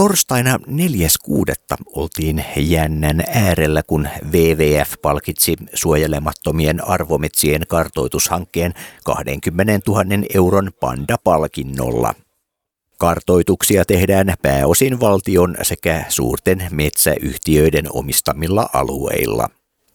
Torstaina 4.6. oltiin jännän äärellä, kun WWF palkitsi suojelemattomien arvometsien kartoitushankkeen 20 000 euron panda-palkinnolla. Kartoituksia tehdään pääosin valtion sekä suurten metsäyhtiöiden omistamilla alueilla.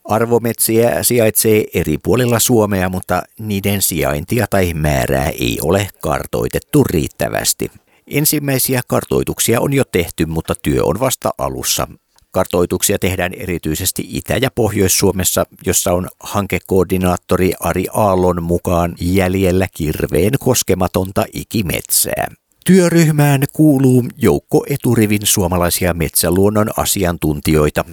Arvometsiä sijaitsee eri puolilla Suomea, mutta niiden sijaintia tai määrää ei ole kartoitettu riittävästi. Ensimmäisiä kartoituksia on jo tehty, mutta työ on vasta alussa. Kartoituksia tehdään erityisesti Itä- ja Pohjois-Suomessa, jossa on hankekoordinaattori Ari Aallon mukaan jäljellä kirveen koskematonta ikimetsää. Työryhmään kuuluu joukko eturivin suomalaisia metsäluonnon asiantuntijoita.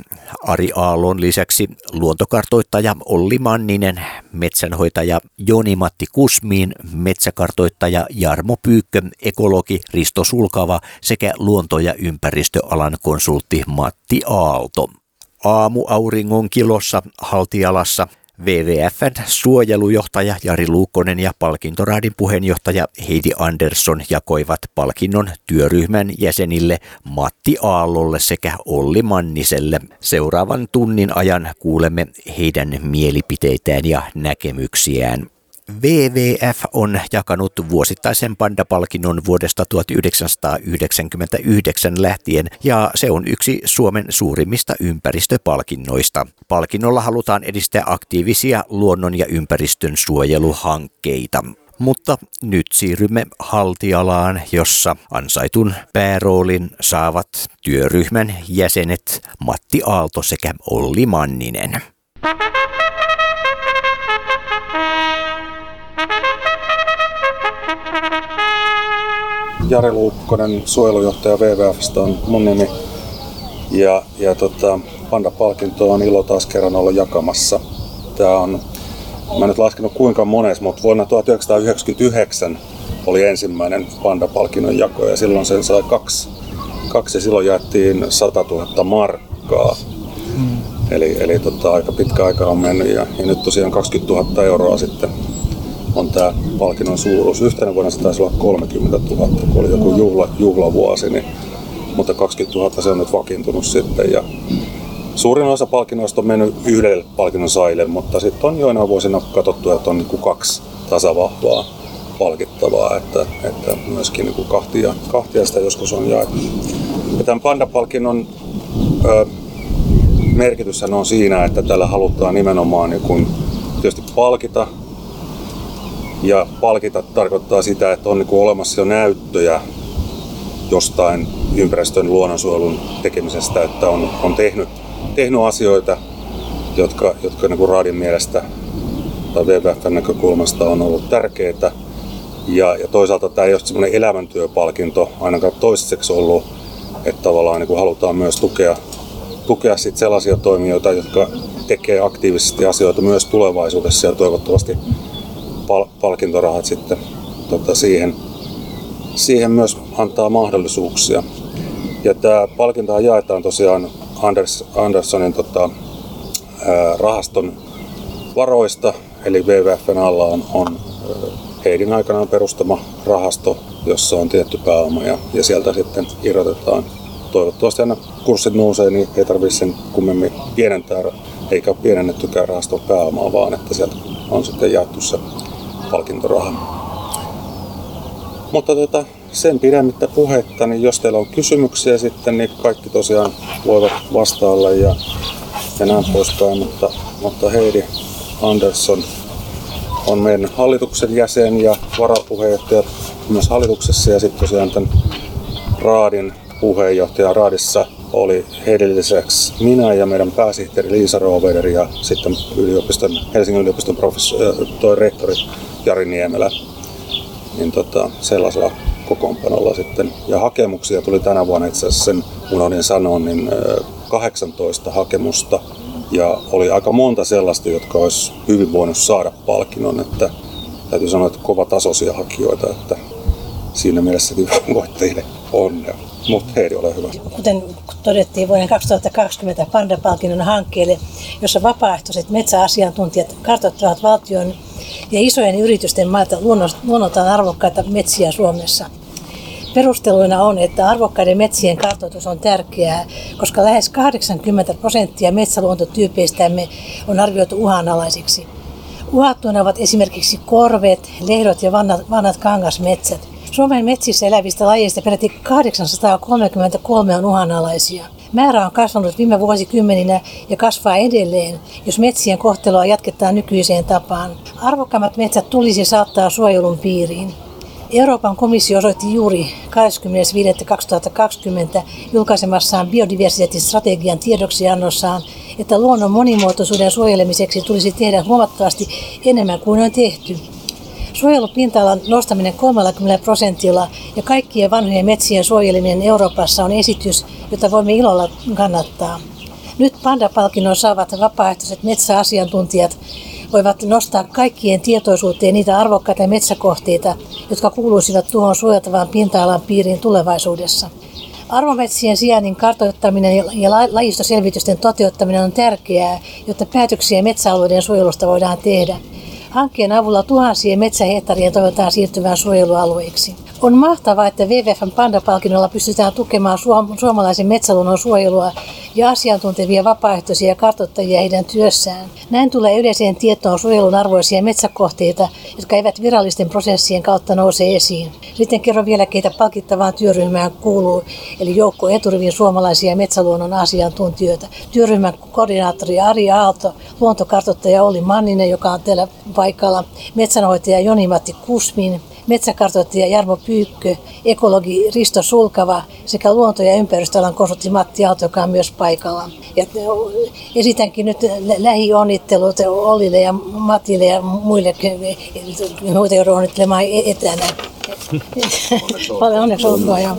Ari Aallon lisäksi luontokartoittaja Olli Manninen, metsänhoitaja Joni-Matti Kusmiin, metsäkartoittaja Jarmo Pyykkö, ekologi Risto Sulkava sekä luonto- ja ympäristöalan konsultti Matti Aalto. Aamu auringon kilossa Haltialassa WWFn suojelujohtaja Jari Luukkonen ja palkintoraadin puheenjohtaja Heidi Andersson jakoivat palkinnon työryhmän jäsenille Matti Aallolle sekä Olli Manniselle. Seuraavan tunnin ajan kuulemme heidän mielipiteitään ja näkemyksiään. WWF on jakanut vuosittaisen pandapalkinnon vuodesta 1999 lähtien ja se on yksi Suomen suurimmista ympäristöpalkinnoista. Palkinnolla halutaan edistää aktiivisia luonnon ja ympäristön suojeluhankkeita. Mutta nyt siirrymme Haltialaan, jossa ansaitun pääroolin saavat työryhmän jäsenet Matti Aalto sekä Olli Manninen. Jari Luukkonen, suojelujohtaja WWFstä on mun nimi. Ja, ja tota, Panda-palkinto on ilo taas kerran olla jakamassa. Tämä on, mä en nyt laskenut kuinka mones, mutta vuonna 1999 oli ensimmäinen Panda-palkinnon jako ja silloin sen sai kaksi. Kaksi ja silloin jaettiin 100 000 markkaa. Hmm. Eli, eli tota, aika pitkä aika on mennyt ja, ja nyt tosiaan 20 000 euroa sitten on tämä palkinnon suuruus. Yhtenä vuonna se taisi olla 30 000, kun oli joku juhla, juhlavuosi, niin, mutta 20 000 se on nyt vakiintunut sitten. Ja suurin osa palkinnoista on mennyt yhdelle palkinnon saille, mutta sitten on joina vuosina katsottu, että on niin kuin kaksi tasavahvaa palkittavaa, että, että myöskin niin kuin kahtia, kahtia sitä joskus on jaettu. Ja tämän Panda-palkinnon ö, merkitys on siinä, että tällä halutaan nimenomaan niin kuin, tietysti palkita ja palkita tarkoittaa sitä, että on niin olemassa jo näyttöjä jostain ympäristön luonnonsuojelun tekemisestä, että on, on tehnyt, tehnyt asioita, jotka, jotka niin Raadin mielestä tai WWFn näkökulmasta on ollut tärkeitä. Ja, ja toisaalta tämä ei ole semmoinen elämäntyöpalkinto ainakaan toistaiseksi ollut, että tavallaan niin halutaan myös tukea, tukea sit sellaisia toimijoita, jotka tekee aktiivisesti asioita myös tulevaisuudessa ja toivottavasti pal- palkintorahat sitten tota, siihen, siihen myös antaa mahdollisuuksia. Ja tämä palkinto jaetaan tosiaan Anders, Anderssonin tota, ää, rahaston varoista, eli WWFn alla on, on Heidin aikanaan perustama rahasto, jossa on tietty pääoma ja, ja sieltä sitten irrotetaan. Toivottavasti aina kurssit nousee, niin ei tarvitse sen kummemmin pienentää, eikä ole pienennettykään rahaston pääomaa, vaan että sieltä on sitten jaettu se palkintoraha. Mutta tota, sen pidemmittä puhetta, niin jos teillä on kysymyksiä sitten, niin kaikki tosiaan voivat vastailla ja, ja poispäin. Mutta, mutta Heidi Andersson on meidän hallituksen jäsen ja varapuheenjohtaja myös hallituksessa ja sitten tosiaan tämän Raadin puheenjohtaja Raadissa oli heidän lisäksi minä ja meidän pääsihteeri Liisa Rooveder ja sitten yliopiston, Helsingin yliopiston professori, toi rehtori Jari Niemelä. Niin tota, sellaisella kokoonpanolla sitten. Ja hakemuksia tuli tänä vuonna itse asiassa sen unohdin sanoa, niin 18 hakemusta. Ja oli aika monta sellaista, jotka olisi hyvin voinut saada palkinnon. Että täytyy sanoa, että kova tasoisia hakijoita, että siinä mielessä voittajille onnea. Mutta Heidi, ole hyvä. Kuten todettiin vuoden 2020 Panda-palkinnon hankkeelle, jossa vapaaehtoiset metsäasiantuntijat kartoittavat valtion ja isojen yritysten maita luonnoltaan arvokkaita metsiä Suomessa. Perusteluina on, että arvokkaiden metsien kartoitus on tärkeää, koska lähes 80 prosenttia metsäluontotyypeistämme on arvioitu uhanalaisiksi. Uhattuina ovat esimerkiksi korvet, lehdot ja vanhat, vanhat kangasmetsät. Suomen metsissä elävistä lajeista peräti 833 on uhanalaisia. Määrä on kasvanut viime vuosikymmeninä ja kasvaa edelleen, jos metsien kohtelua jatketaan nykyiseen tapaan. Arvokkaimmat metsät tulisi saattaa suojelun piiriin. Euroopan komissio osoitti juuri 25.2020 julkaisemassaan biodiversiteettistrategian tiedoksiannossaan, että luonnon monimuotoisuuden suojelemiseksi tulisi tehdä huomattavasti enemmän kuin on tehty. Suojelupinta-alan nostaminen 30 prosentilla ja kaikkien vanhojen metsien suojeleminen Euroopassa on esitys, jota voimme ilolla kannattaa. Nyt Panda-palkinnon saavat vapaaehtoiset metsäasiantuntijat voivat nostaa kaikkien tietoisuuteen niitä arvokkaita metsäkohteita, jotka kuuluisivat tuohon suojeltavaan pinta-alan piiriin tulevaisuudessa. Arvometsien sijainnin kartoittaminen ja lajistoselvitysten toteuttaminen on tärkeää, jotta päätöksiä metsäalueiden suojelusta voidaan tehdä. Hankkeen avulla tuhansien metsähehtaarien toivotaan siirtyvään suojelualueiksi. On mahtavaa, että WWFn Panda-palkinnolla pystytään tukemaan suomalaisen metsäluonnon suojelua ja asiantuntevia vapaaehtoisia kartoittajia heidän työssään. Näin tulee yleiseen tietoon suojelun arvoisia metsäkohteita, jotka eivät virallisten prosessien kautta nouse esiin. Sitten kerron vielä, keitä palkittavaan työryhmään kuuluu, eli joukko eturivin suomalaisia metsäluonnon asiantuntijoita. Työryhmän koordinaattori Ari Aalto, luontokartoittaja Olli Manninen, joka on täällä paikalla, metsänhoitaja Joni-Matti Kusmin, metsäkartoittaja Jarmo Pyykkö, ekologi Risto Sulkava sekä luonto- ja ympäristöalan konsultti Matti Aalto, joka on myös paikalla. Ja esitänkin nyt lähionnittelut Ollille ja Matille ja muille, muita joudun onnittelemaan etänä. Paljon onneksi olkoon.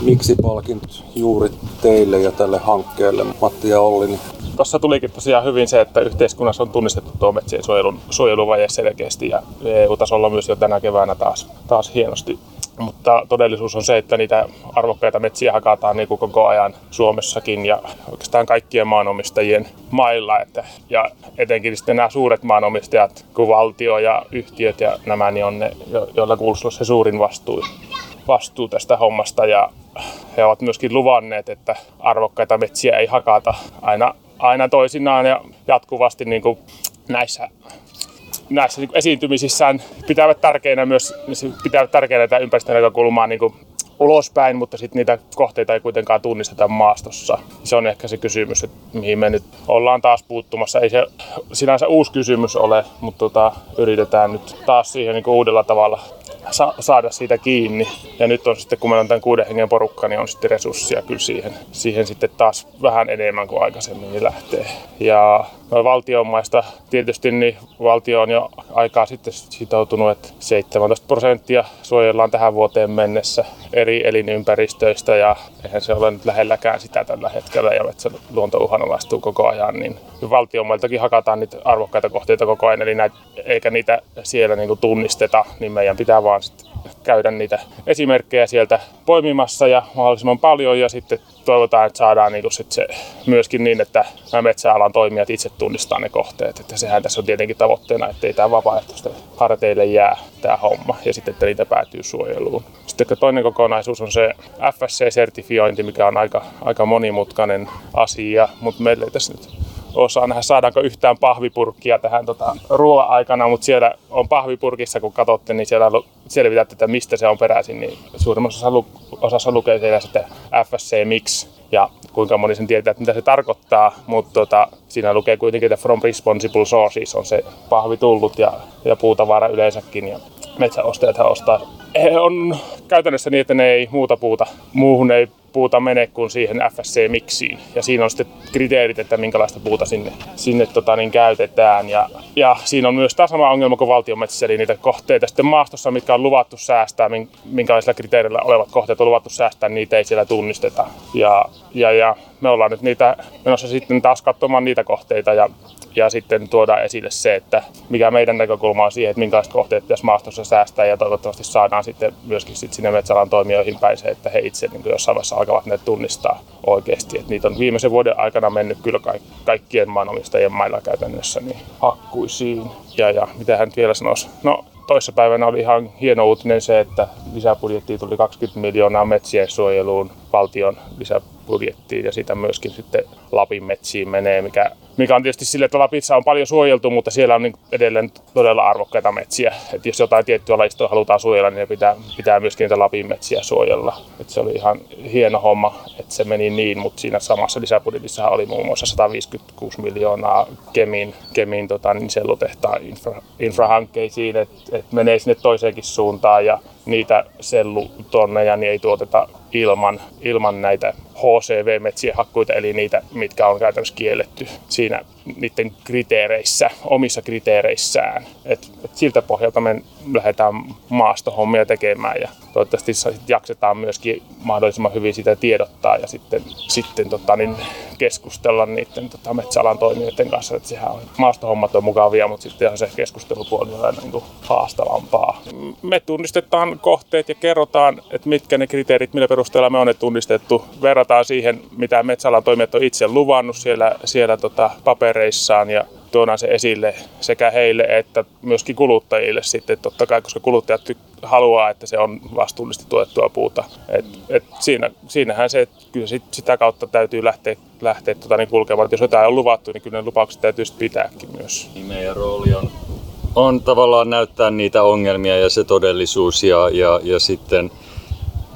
Miksi palkint juuri teille ja tälle hankkeelle, Matti ja Olli? Tuossa tulikin tosiaan hyvin se, että yhteiskunnassa on tunnistettu tuo metsien suojelun, suojeluvaje selkeästi ja EU-tasolla myös jo tänä keväänä taas, taas hienosti mutta todellisuus on se, että niitä arvokkaita metsiä hakataan niin kuin koko ajan Suomessakin ja oikeastaan kaikkien maanomistajien mailla. Että, ja etenkin sitten nämä suuret maanomistajat, kuin valtio ja yhtiöt ja nämä, niin on ne, joilla olla se suurin vastuu, vastuu tästä hommasta. Ja he ovat myöskin luvanneet, että arvokkaita metsiä ei hakata aina, aina toisinaan ja jatkuvasti niin kuin näissä näissä niin esiintymisissään pitävät tärkeänä myös pitävät tärkeänä tätä ympäristönäkökulmaa niin kuin ulospäin, mutta sitten niitä kohteita ei kuitenkaan tunnisteta maastossa. Se on ehkä se kysymys, että mihin me nyt ollaan taas puuttumassa. Ei se sinänsä uusi kysymys ole, mutta tota, yritetään nyt taas siihen niin uudella tavalla sa- saada siitä kiinni. Ja nyt on sitten, kun meillä on tämän kuuden hengen porukka, niin on sitten resursseja kyllä siihen, siihen sitten taas vähän enemmän kuin aikaisemmin niin lähtee. Ja no, valtionmaista tietysti niin valtio on jo aikaa sitten sitoutunut, että 17 prosenttia suojellaan tähän vuoteen mennessä eri elinympäristöistä ja eihän se ole nyt lähelläkään sitä tällä hetkellä ja luonto uhanalaistuu koko ajan, niin valtionmailtakin hakataan niitä arvokkaita kohteita koko ajan, eli näitä, eikä niitä siellä niin tunnisteta, niin meidän pitää vaan sit käydä niitä esimerkkejä sieltä poimimassa ja mahdollisimman paljon ja sitten toivotaan, että saadaan niin sit se myöskin niin, että nämä metsäalan toimijat itse tunnistaa ne kohteet. Että sehän tässä on tietenkin tavoitteena, että ei tämä vapaaehtoisten harteille jää tämä homma ja sitten, että niitä päätyy suojeluun. Sitten toinen kokonaisuus on se FSC-sertifiointi, mikä on aika, aika monimutkainen asia, mutta meillä ei tässä nyt osaa nähdä, saadaanko yhtään pahvipurkkia tähän tota, ruoan aikana, mutta siellä on pahvipurkissa, kun katsotte, niin siellä selvitätte, että mistä se on peräisin, niin suurimmassa osassa, lukee siellä sitten FSC Mix ja kuinka moni sen tietää, että mitä se tarkoittaa, mutta tota, siinä lukee kuitenkin, että From Responsible Sources on se pahvi tullut ja, ja puutavara yleensäkin ja metsäostajat ostaa. He on käytännössä niin, että ne ei muuta puuta, muuhun ei puuta mene kuin siihen FSC-miksiin. Ja siinä on sitten kriteerit, että minkälaista puuta sinne, sinne tota, niin käytetään. Ja, ja siinä on myös tämä sama ongelma kuin valtionmetsissä, eli niitä kohteita sitten maastossa, mitkä on luvattu säästää, minkälaisilla kriteereillä olevat kohteet on luvattu säästää, niitä ei siellä tunnisteta. Ja, ja, ja me ollaan nyt niitä menossa sitten taas katsomaan niitä kohteita ja ja sitten tuodaan esille se, että mikä meidän näkökulma on siihen, että minkälaiset kohteet pitäisi maastossa säästää ja toivottavasti saadaan sitten myöskin sitten sinne metsäalan toimijoihin päin se, että he itse niin jossain vaiheessa alkavat ne tunnistaa oikeasti. Että niitä on viimeisen vuoden aikana mennyt kyllä kaikkien maanomistajien mailla käytännössä niin hakkuisiin. Ja, ja mitä hän vielä sanoisi? No toissapäivänä oli ihan hieno uutinen se, että lisäbudjettiin tuli 20 miljoonaa metsien suojeluun valtion lisäbudjettiin ja sitä myöskin sitten Lapin metsiin menee, mikä mikä on tietysti sille, että Lapissa on paljon suojeltu, mutta siellä on niin edelleen todella arvokkaita metsiä. Että jos jotain tiettyä lajistoa halutaan suojella, niin pitää, pitää myöskin niitä Lapin metsiä suojella. Että se oli ihan hieno homma, että se meni niin, mutta siinä samassa lisäbudjetissa oli muun muassa 156 miljoonaa Kemin, Kemin tota, niin sellutehtaan infra, infrahankkeisiin, että et menee sinne toiseenkin suuntaan ja niitä sellutonneja niin ei tuoteta ilman, ilman näitä HCV-metsien hakkuita, eli niitä, mitkä on käytännössä kielletty siinä niiden kriteereissä, omissa kriteereissään. Et, et siltä pohjalta me lähdetään maastohommia tekemään ja toivottavasti jaksetaan myöskin mahdollisimman hyvin sitä tiedottaa ja sitten, sitten tota, niin keskustella niiden tota, metsäalan toimijoiden kanssa. Et sehän on, maastohommat on mukavia, mutta sitten se keskustelupuoli on niin haastavampaa. Me tunnistetaan kohteet ja kerrotaan, että mitkä ne kriteerit, millä perusteella me on ne tunnistettu. Verrataan siihen, mitä metsäalan toimijat on itse luvannut siellä, siellä tota, papereissaan ja tuodaan se esille sekä heille että myöskin kuluttajille sitten totta kai, koska kuluttajat haluaa, että se on vastuullisesti tuotettua puuta. Et, et siinä, siinähän se, kyllä sit, sitä kautta täytyy lähteä, lähteä tota, niin kulkemaan. Et jos jotain on luvattu, niin kyllä ne lupaukset täytyy pitääkin myös. Niin meidän rooli on, on tavallaan näyttää niitä ongelmia ja se todellisuus ja, ja, ja sitten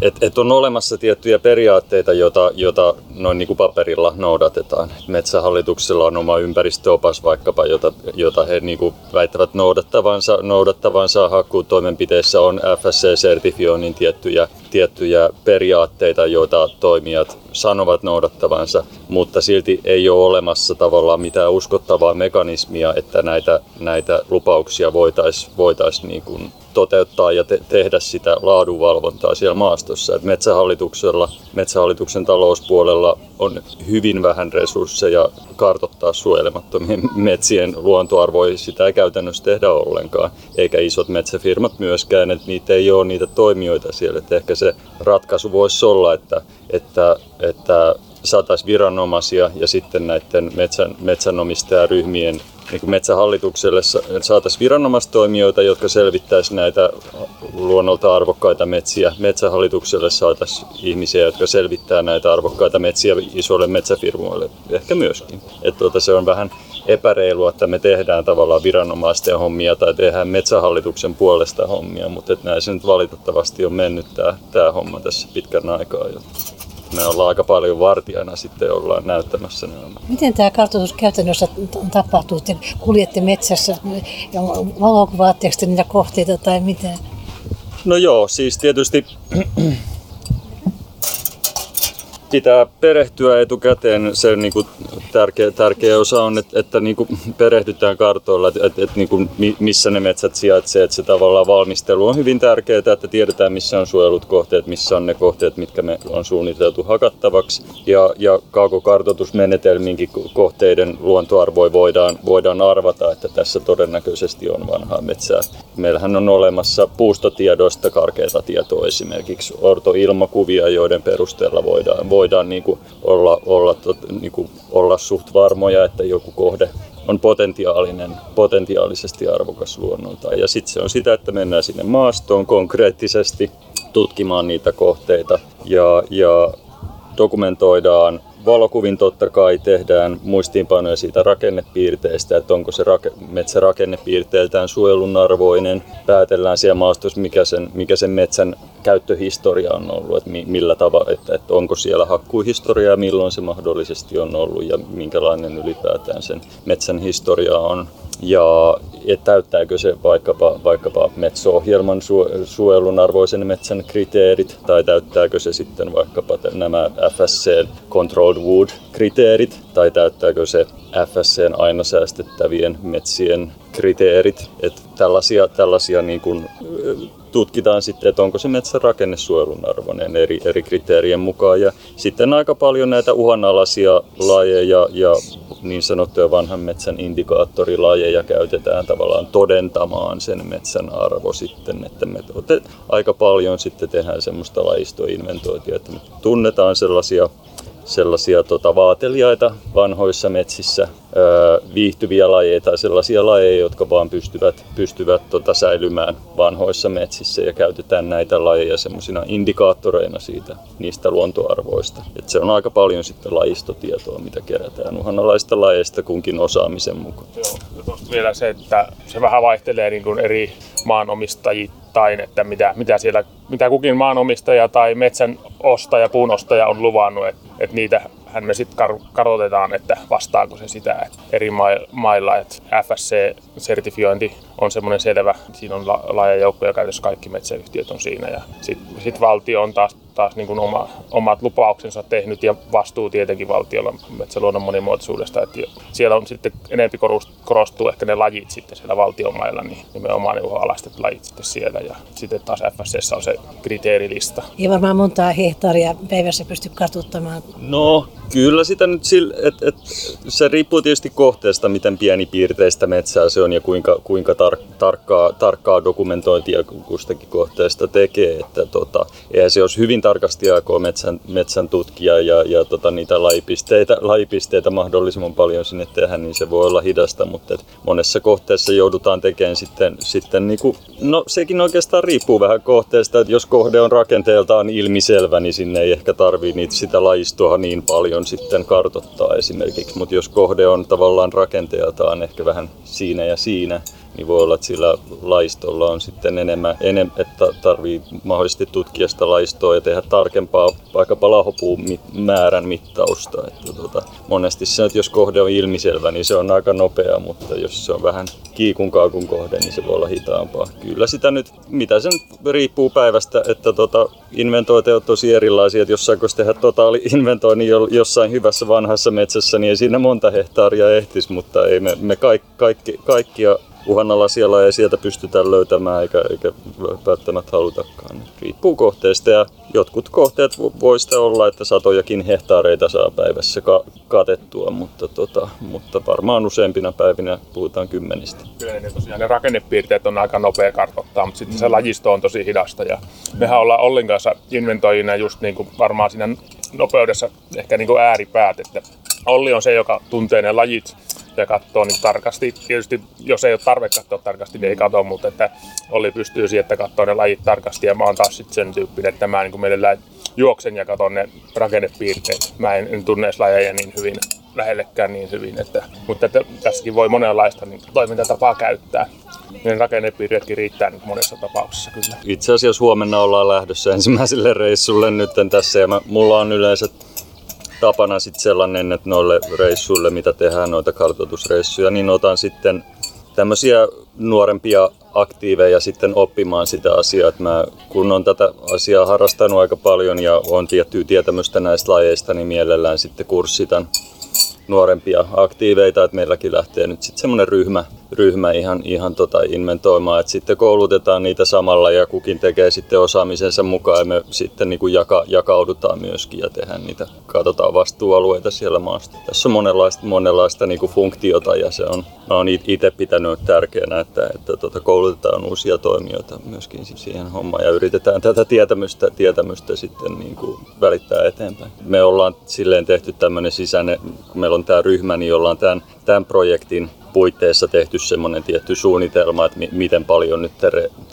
että et on olemassa tiettyjä periaatteita, joita, joita noin niin kuin paperilla noudatetaan. Metsähallituksella on oma ympäristöopas vaikkapa, jota, jota he niin kuin väittävät noudattavansa, noudattavansa hakkuutoimenpiteissä on FSC-sertifioinnin tiettyjä, tiettyjä periaatteita, joita toimijat sanovat noudattavansa, mutta silti ei ole olemassa tavallaan mitään uskottavaa mekanismia, että näitä, näitä lupauksia voitaisiin voitais niin kuin toteuttaa ja te- tehdä sitä laadunvalvontaa siellä maastossa. Et metsähallituksella, metsähallituksen talouspuolella on hyvin vähän resursseja kartottaa suojelemattomien metsien luontoarvoja. Sitä ei käytännössä tehdä ollenkaan, eikä isot metsäfirmat myöskään, että niitä ei ole niitä toimijoita siellä. Et ehkä se ratkaisu voisi olla, että, että, että saataisiin viranomaisia ja sitten näiden metsän, metsänomistajaryhmien niin metsähallitukselle saataisiin viranomaistoimijoita, jotka selvittäisivät näitä luonnolta arvokkaita metsiä. Metsähallitukselle saataisiin ihmisiä, jotka selvittää näitä arvokkaita metsiä isoille metsäfirmoille, ehkä myöskin. Että tuota, se on vähän epäreilua, että me tehdään tavallaan viranomaisten hommia tai tehdään metsähallituksen puolesta hommia, mutta että näin se nyt valitettavasti on mennyt tämä, homma tässä pitkän aikaa me ollaan aika paljon vartijana sitten ollaan näyttämässä nämä. Miten tämä kartoitus käytännössä tapahtuu? Te kuljette metsässä ja valokuvaatteko niitä kohteita tai miten? No joo, siis tietysti pitää perehtyä etukäteen. Se niin kuin tärkeä, tärkeä osa on, että, että niin kuin perehdytään kartoilla, että, että, että niin kuin missä ne metsät sijaitsevat. Että se tavallaan valmistelu on hyvin tärkeää, että tiedetään missä on suojelut kohteet, missä on ne kohteet, mitkä me on suunniteltu hakattavaksi. Ja, ja kaukokartoitusmenetelminkin kohteiden luontoarvoja voidaan, voidaan arvata, että tässä todennäköisesti on vanhaa metsää. Meillähän on olemassa puustotiedoista karkeita tietoa esimerkiksi ortoilmakuvia, joiden perusteella voidaan, voidaan niin kuin olla, olla, niin kuin olla suht varmoja, että joku kohde on potentiaalinen, potentiaalisesti arvokas luonnoltaan. Ja sitten se on sitä, että mennään sinne maastoon konkreettisesti tutkimaan niitä kohteita ja, ja dokumentoidaan valokuvin totta kai tehdään muistiinpanoja siitä rakennepiirteestä, että onko se rake, metsä rakennepiirteeltään suojelun arvoinen. Päätellään siellä maastossa, mikä sen, mikä sen metsän käyttöhistoria on ollut, että millä tavalla, että, että onko siellä hakkuuhistoria milloin se mahdollisesti on ollut ja minkälainen ylipäätään sen metsän historia on. Ja et täyttääkö se vaikkapa, vaikkapa metso-ohjelman suojelun arvoisen metsän kriteerit tai täyttääkö se sitten vaikkapa nämä FSC Controlled Wood-kriteerit tai täyttääkö se FSCn aina säästettävien metsien kriteerit. Että tällaisia, tällaisia niin kuin, tutkitaan sitten, että onko se metsän rakennesuojelun arvoinen eri, eri kriteerien mukaan. Ja sitten aika paljon näitä uhanalaisia lajeja ja niin sanottuja vanhan metsän indikaattorilajeja käytetään tavallaan todentamaan sen metsän arvo sitten, että me aika paljon sitten tehdään semmoista lajistoinventointia, että me tunnetaan sellaisia sellaisia tota, vaateliaita vanhoissa metsissä, öö, viihtyviä lajeja tai sellaisia lajeja, jotka vaan pystyvät, pystyvät tota, säilymään vanhoissa metsissä ja käytetään näitä lajeja semmoisina indikaattoreina siitä, niistä luontoarvoista. Et se on aika paljon sitten lajistotietoa, mitä kerätään uhanalaista lajeista kunkin osaamisen mukaan. Joo, vielä se, että se vähän vaihtelee niin kuin eri maanomistajittain, että mitä, mitä, siellä, mitä kukin maanomistaja tai metsän ostaja, puun ostaja on luvannut, että, että niitä hän me sitten kar- kartoitetaan, että vastaako se sitä että eri mailla. Että FSC-sertifiointi on semmoinen selvä, siinä on la- laaja joukko ja käytössä kaikki metsäyhtiöt on siinä. Ja sitten sit valtio on taas, taas niin kuin oma, omat lupauksensa tehnyt ja vastuu tietenkin valtiolla metsäluonnon monimuotoisuudesta. Että siellä on sitten enempi korostuu ehkä ne lajit sitten siellä valtiomailla, niin nimenomaan ne alastet lajit sitten siellä. Ja sitten taas FSC on se kriteerilista. Ei varmaan montaa hehtaaria päivässä pysty kartuttamaan. No, Kyllä sitä nyt sillä, että et, se riippuu tietysti kohteesta, miten pienipiirteistä metsää se on ja kuinka, kuinka tar, tarkkaa, tarkkaa dokumentointia kustakin kohteesta tekee. Että tota, eihän se olisi hyvin tarkasti aikoo metsän, metsän tutkia ja, ja tota, niitä lajipisteitä, lajipisteitä mahdollisimman paljon sinne tehdä, niin se voi olla hidasta, mutta et monessa kohteessa joudutaan tekemään sitten, sitten niin kuin, no sekin oikeastaan riippuu vähän kohteesta, että jos kohde on rakenteeltaan ilmiselvä, niin sinne ei ehkä tarvii niitä sitä lajistoa niin paljon paljon sitten kartottaa esimerkiksi, mutta jos kohde on tavallaan rakenteeltaan ehkä vähän siinä ja siinä, niin voi olla, että sillä laistolla on sitten enemmän, enemmän että tarvii mahdollisesti tutkia sitä laistoa ja tehdä tarkempaa vaikkapa lahopuun määrän mittausta. Että tuota, monesti se, että jos kohde on ilmiselvä, niin se on aika nopea, mutta jos se on vähän kiikun kaakun kohde, niin se voi olla hitaampaa. Kyllä sitä nyt, mitä sen riippuu päivästä, että tuota, inventoit on tosi erilaisia, että jos saako tehdä totaali inventoinnin jossain hyvässä vanhassa metsässä, niin ei siinä monta hehtaaria ehtisi, mutta ei me, me kaikki, kaikki, kaikkia uhanalaisia lajeja sieltä pystytään löytämään eikä, eikä välttämättä halutakaan. Riippuu kohteesta ja jotkut kohteet voi sitä olla, että satojakin hehtaareita saa päivässä ka- katettua, mutta, tota, mutta varmaan useampina päivinä puhutaan kymmenistä. Kyllä ne tosiaan ne rakennepiirteet on aika nopea kartoittaa, mutta sitten se lajisto on tosi hidasta ja mehän ollaan Ollin kanssa inventoijina just niin kuin varmaan siinä nopeudessa ehkä niin kuin ääripäät, että Olli on se, joka tuntee ne lajit ja katsoo niin tarkasti. Tietysti jos ei ole tarve katsoa tarkasti, niin ei katso, mutta että Olli pystyy siihen, että katsoo ne lajit tarkasti ja mä oon taas sitten sen tyyppinen, että mä niin mielellään juoksen ja katson ne rakennepiirteet. Mä en, en tunne edes lajeja niin hyvin lähellekään niin hyvin, että, mutta että tässäkin voi monenlaista niin toimintatapaa käyttää. Niin rakennepiirretkin riittää nyt monessa tapauksessa kyllä. Itse asiassa huomenna ollaan lähdössä ensimmäiselle reissulle nyt tässä ja mä, mulla on yleensä tapana sitten sellainen, että noille reissuille, mitä tehdään, noita kartoitusreissuja, niin otan sitten tämmöisiä nuorempia aktiiveja sitten oppimaan sitä asiaa. Että mä, kun on tätä asiaa harrastanut aika paljon ja on tiettyä tietämystä näistä lajeista, niin mielellään sitten kurssitan nuorempia aktiiveita, että meilläkin lähtee nyt sitten semmoinen ryhmä, ryhmä ihan, ihan tota inventoimaan, että sitten koulutetaan niitä samalla ja kukin tekee sitten osaamisensa mukaan ja me sitten niin kuin jaka, jakaudutaan myöskin ja tehdään niitä, katsotaan vastuualueita siellä maasta. Tässä on monenlaista, monenlaista niin kuin funktiota ja se on, mä oon itse pitänyt tärkeänä, että, että tota, koulutetaan uusia toimijoita myöskin siihen hommaan ja yritetään tätä tietämystä, tietämystä sitten niin kuin välittää eteenpäin. Me ollaan silleen tehty tämmöinen sisäinen, kun meillä on tämä ryhmä, niin ollaan tämän, tämän projektin puitteissa tehty semmoinen tietty suunnitelma, että miten paljon nyt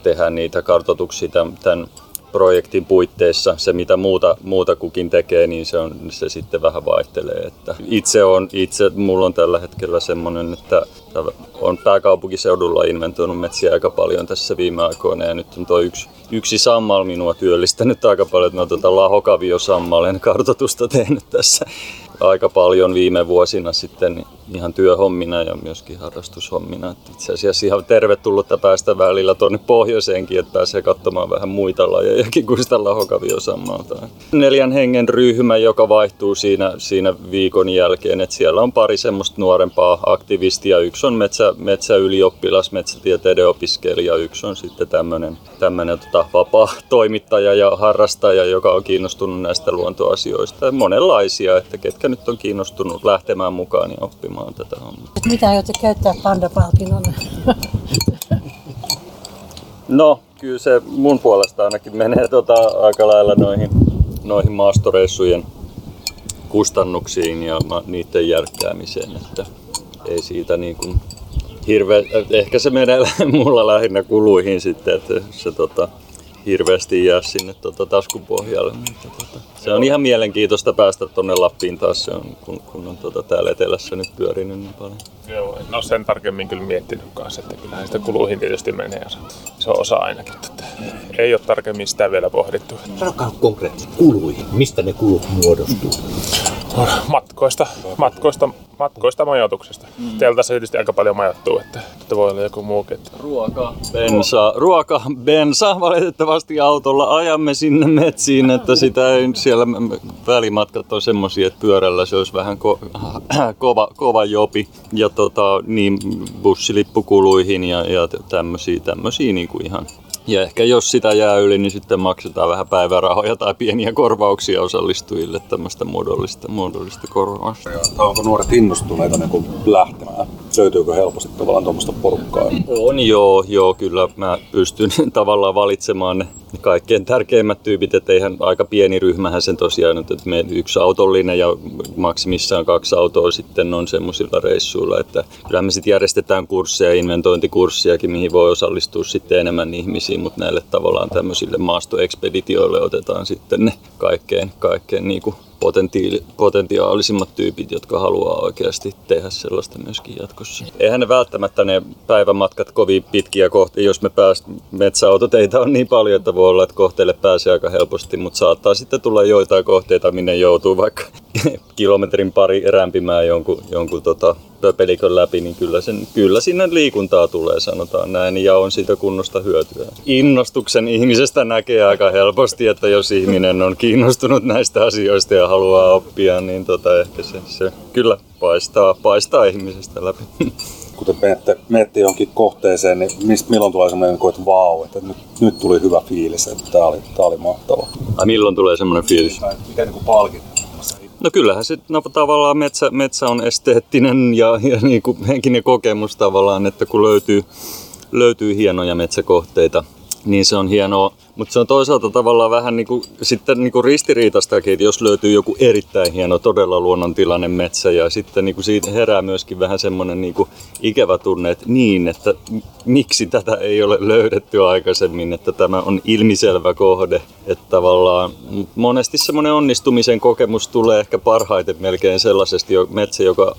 tehdään niitä kartoituksia tämän projektin puitteissa. Se mitä muuta, muuta kukin tekee, niin se, on, se sitten vähän vaihtelee. Että itse on, itse, mulla on tällä hetkellä semmoinen, että on pääkaupunkiseudulla inventoinut metsiä aika paljon tässä viime aikoina ja nyt on tuo yksi, yksi sammal minua työllistänyt aika paljon, että mä tuota lahokaviosammalen kartotusta tehnyt tässä aika paljon viime vuosina sitten ihan työhommina ja myöskin harrastushommina. Itse asiassa ihan tervetullutta päästä välillä tuonne pohjoiseenkin, että pääsee katsomaan vähän muita lajejakin kuin sitä lahokaviosammalta. Neljän hengen ryhmä, joka vaihtuu siinä, siinä viikon jälkeen, että siellä on pari semmoista nuorempaa aktivistia. Yksi on metsä, metsäylioppilas, metsätieteiden opiskelija, yksi on sitten tämmöinen, tämmöinen tota, vapaa toimittaja ja harrastaja, joka on kiinnostunut näistä luontoasioista. Monenlaisia, että ketkä nyt on kiinnostunut lähtemään mukaan ja oppimaan tätä hommaa. Mitä aiotte käyttää panda-palkinnon? No, kyllä se mun puolesta ainakin menee tota, aika lailla noihin, noihin maastoreissujen kustannuksiin ja niiden järkkäämiseen. Että ei siitä niin kuin hirveä, ehkä se menee mulla lähinnä kuluihin sitten, että se tota, hirveästi jää sinne tota, taskupohjalle. Mutta, tota, se on ihan mielenkiintoista päästä tuonne Lappiin taas, se on, kun, kun on tota, täällä etelässä nyt pyörinyt niin paljon. Joo, en ole sen tarkemmin kyllä miettinyt kanssa, että kyllähän sitä kuluihin tietysti menee ja se on osa ainakin. Että ei ole tarkemmin sitä vielä pohdittu. Sanokaa konkreettisesti kuluihin. Mistä ne kulut muodostuu? Matkoista, matkoista, matkoista majoituksesta. Mm. Teillä tässä tietysti aika paljon majoittuu, että, että voi olla joku muukin. Että... Ruoka, bensa, ruoka, bensa. Valitettavasti autolla ajamme sinne metsiin, että sitä ei siellä välimatkat on semmoisia, että pyörällä se olisi vähän ko- kova, kova jopi. Ja tota, niin bussilippukuluihin ja, ja tämmöisiä, tämmöisiä niin kuin ihan ja ehkä jos sitä jää yli, niin sitten maksetaan vähän päivärahoja tai pieniä korvauksia osallistujille tämmöistä muodollista, muodollista korvausta. Onko nuoret innostuneita niin lähtemään? Löytyykö helposti tavallaan tuommoista porukkaa? On joo, joo, kyllä mä pystyn tavallaan valitsemaan ne kaikkein tärkeimmät tyypit, että eihän aika pieni ryhmähän sen tosiaan, että me yksi autollinen ja maksimissaan kaksi autoa sitten on semmoisilla reissuilla, että kyllä me sitten järjestetään kursseja, inventointikurssiakin, mihin voi osallistua sitten enemmän ihmisiä, mutta näille tavallaan tämmöisille maastoekspeditioille otetaan sitten ne kaikkein, kaikkein niin kuin potentiaalisimmat tyypit, jotka haluaa oikeasti tehdä sellaista myöskin jatkossa. Eihän ne välttämättä ne päivämatkat kovin pitkiä kohti, jos me pääst, metsäautoteitä on niin paljon, että voi olla, että kohteelle pääsee aika helposti, mutta saattaa sitten tulla joitain kohteita, minne joutuu vaikka kilometrin pari rämpimään jonkun, jonkun tota, pöpelikön läpi, niin kyllä, sen, kyllä sinne liikuntaa tulee, sanotaan näin, ja on siitä kunnosta hyötyä. Innostuksen ihmisestä näkee aika helposti, että jos ihminen on kiinnostunut näistä asioista ja haluaa oppia, niin tota, ehkä se, se kyllä paistaa, paistaa ihmisestä läpi. Kun te menette, menette johonkin kohteeseen, niin mist, milloin tulee semmoinen, että vau, että nyt, nyt tuli hyvä fiilis, että tämä oli, oli mahtava. Ai milloin tulee semmoinen fiilis? Mikä niin palkit? No kyllähän se no, tavallaan metsä, metsä on esteettinen ja, ja niin kuin henkinen kokemus tavallaan, että kun löytyy, löytyy hienoja metsäkohteita, niin se on hienoa. Mutta se on toisaalta tavallaan vähän niin kuin, sitten niin kuin ristiriitastakin, että jos löytyy joku erittäin hieno, todella luonnontilainen metsä ja sitten niin kuin siitä herää myöskin vähän semmoinen niin kuin ikävä tunne, että niin, että miksi tätä ei ole löydetty aikaisemmin, että tämä on ilmiselvä kohde. Että tavallaan monesti semmoinen onnistumisen kokemus tulee ehkä parhaiten melkein sellaisesti metsä, joka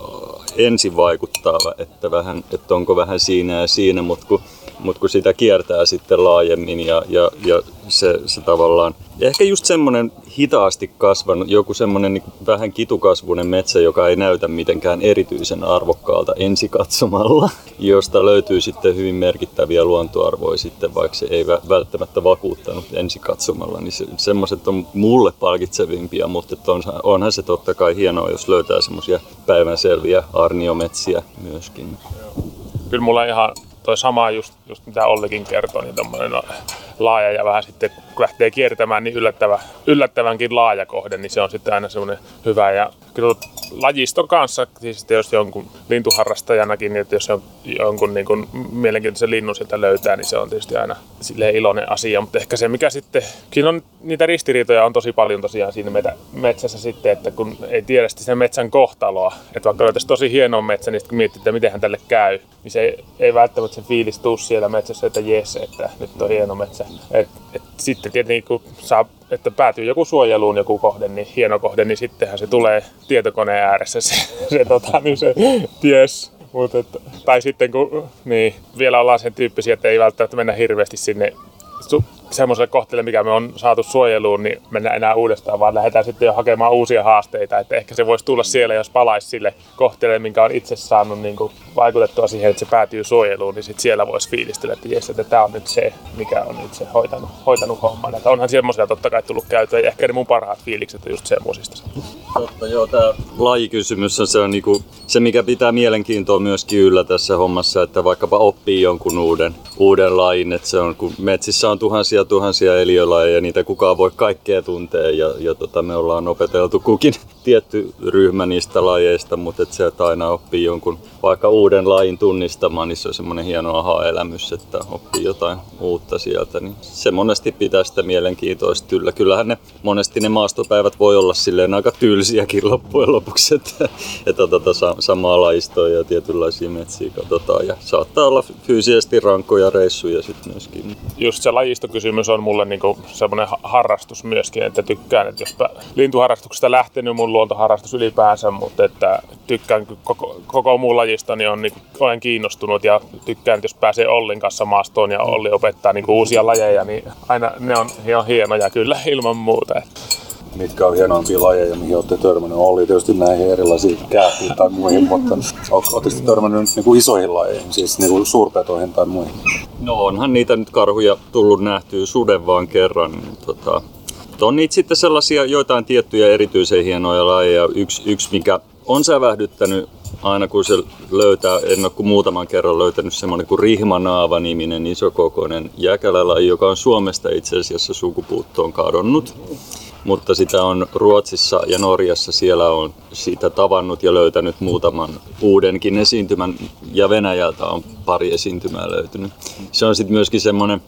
ensin vaikuttaa, että, vähän, että onko vähän siinä ja siinä, mutta kun mutta kun sitä kiertää sitten laajemmin ja, ja, ja se, se tavallaan, ja ehkä just semmoinen hitaasti kasvanut, joku semmoinen niin vähän kitukasvuinen metsä, joka ei näytä mitenkään erityisen arvokkaalta ensikatsomalla, josta löytyy sitten hyvin merkittäviä luontoarvoja sitten, vaikka se ei välttämättä vakuuttanut ensikatsomalla, niin se, semmoiset on mulle palkitsevimpia, mutta on, onhan se totta kai hienoa, jos löytää semmoisia päivänselviä arniometsiä myöskin. Kyllä mulla ihan toi sama just, just mitä Ollikin kertoi, niin tommonen laaja ja vähän sitten kun lähtee kiertämään niin yllättävä, yllättävänkin laaja kohde, niin se on sitten aina semmoinen hyvä. Ja kyllä lajiston kanssa, siis jos jonkun lintuharrastajanakin, niin että jos on jonkun niin kuin mielenkiintoisen linnun sieltä löytää, niin se on tietysti aina silleen iloinen asia. Mutta ehkä se, mikä sitten, siinä on niitä ristiriitoja on tosi paljon tosiaan siinä meitä metsässä sitten, että kun ei tiedä sen metsän kohtaloa, että vaikka löytäisi tosi hieno metsä, niin sitten miettii, että miten hän tälle käy, niin se ei välttämättä se fiilis tuu siellä metsässä, että jes, että nyt on hieno metsä. Et, et sitten tietenkin kun saa, että päätyy joku suojeluun joku kohde, niin hieno kohde, niin sittenhän se tulee tietokoneen ääressä se, se, tota, niin se ties. Mut et, tai sitten kun niin, vielä ollaan sen tyyppisiä, että ei välttämättä mennä hirveästi sinne semmoiselle kohteelle, mikä me on saatu suojeluun, niin mennään enää uudestaan, vaan lähdetään sitten jo hakemaan uusia haasteita. Että ehkä se voisi tulla siellä, jos palaisi sille kohteelle, minkä on itse saanut niin kuin vaikutettua siihen, että se päätyy suojeluun, niin sitten siellä voisi fiilistellä, että jes, että tämä on nyt se, mikä on nyt se hoitanut, hoitanut homman. Että onhan semmoisia totta kai tullut käytyä, ja ehkä ne mun parhaat fiilikset on just semmoisista. Totta, joo, tämä lajikysymys on se, on niinku, se, mikä pitää mielenkiintoa myöskin yllä tässä hommassa, että vaikkapa oppii jonkun uuden, uuden lajin, että se on, kun metsissä on tuhansia tuhansia eliölajeja, niitä kukaan voi kaikkea tuntea ja, ja tota, me ollaan opeteltu kukin tietty ryhmä niistä lajeista, mutta et se, että aina oppii jonkun vaikka uuden lajin tunnistamaan, niin se on semmoinen hieno aha-elämys, että oppii jotain uutta sieltä. Niin se monesti pitää sitä mielenkiintoista yllä. Kyllähän ne monesti ne maastopäivät voi olla silleen aika tylsiäkin loppujen lopuksi, että, että tota, samaa laistoa ja tietynlaisia metsiä katsotaan. Ja saattaa olla fyysisesti rankkoja reissuja sitten myöskin. Just se lajistokysymys on mulle niinku semmoinen harrastus myöskin, että tykkään, että jos lintuharrastuksesta lähtenyt mun luontoharrastus ylipäänsä, mutta että tykkään koko, koko muun lajista, niin on, niin olen kiinnostunut ja tykkään, että jos pääsee Ollin kanssa maastoon ja Olli opettaa niin uusia lajeja, niin aina ne on ihan hienoja kyllä ilman muuta mitkä on hienoimpia lajeja, mihin olette törmännyt? Oli tietysti näihin erilaisiin kääpiin tai muihin, mutta oletteko törmännyt niin kuin isoihin lajeihin, siis niin kuin suurpetoihin tai muihin? No onhan niitä nyt karhuja tullut nähtyä suden vaan kerran. Niin tota, on niitä sitten sellaisia joitain tiettyjä erityisen hienoja lajeja. Yksi, yksi mikä on sävähdyttänyt aina kun se löytää, en ole kuin muutaman kerran löytänyt semmoinen kuin Rihmanaava-niminen isokokoinen jäkälälaji, joka on Suomesta itse asiassa sukupuuttoon kadonnut mutta sitä on Ruotsissa ja Norjassa siellä on siitä tavannut ja löytänyt muutaman uudenkin esiintymän ja Venäjältä on pari esiintymää löytynyt. Se on sitten myöskin semmoinen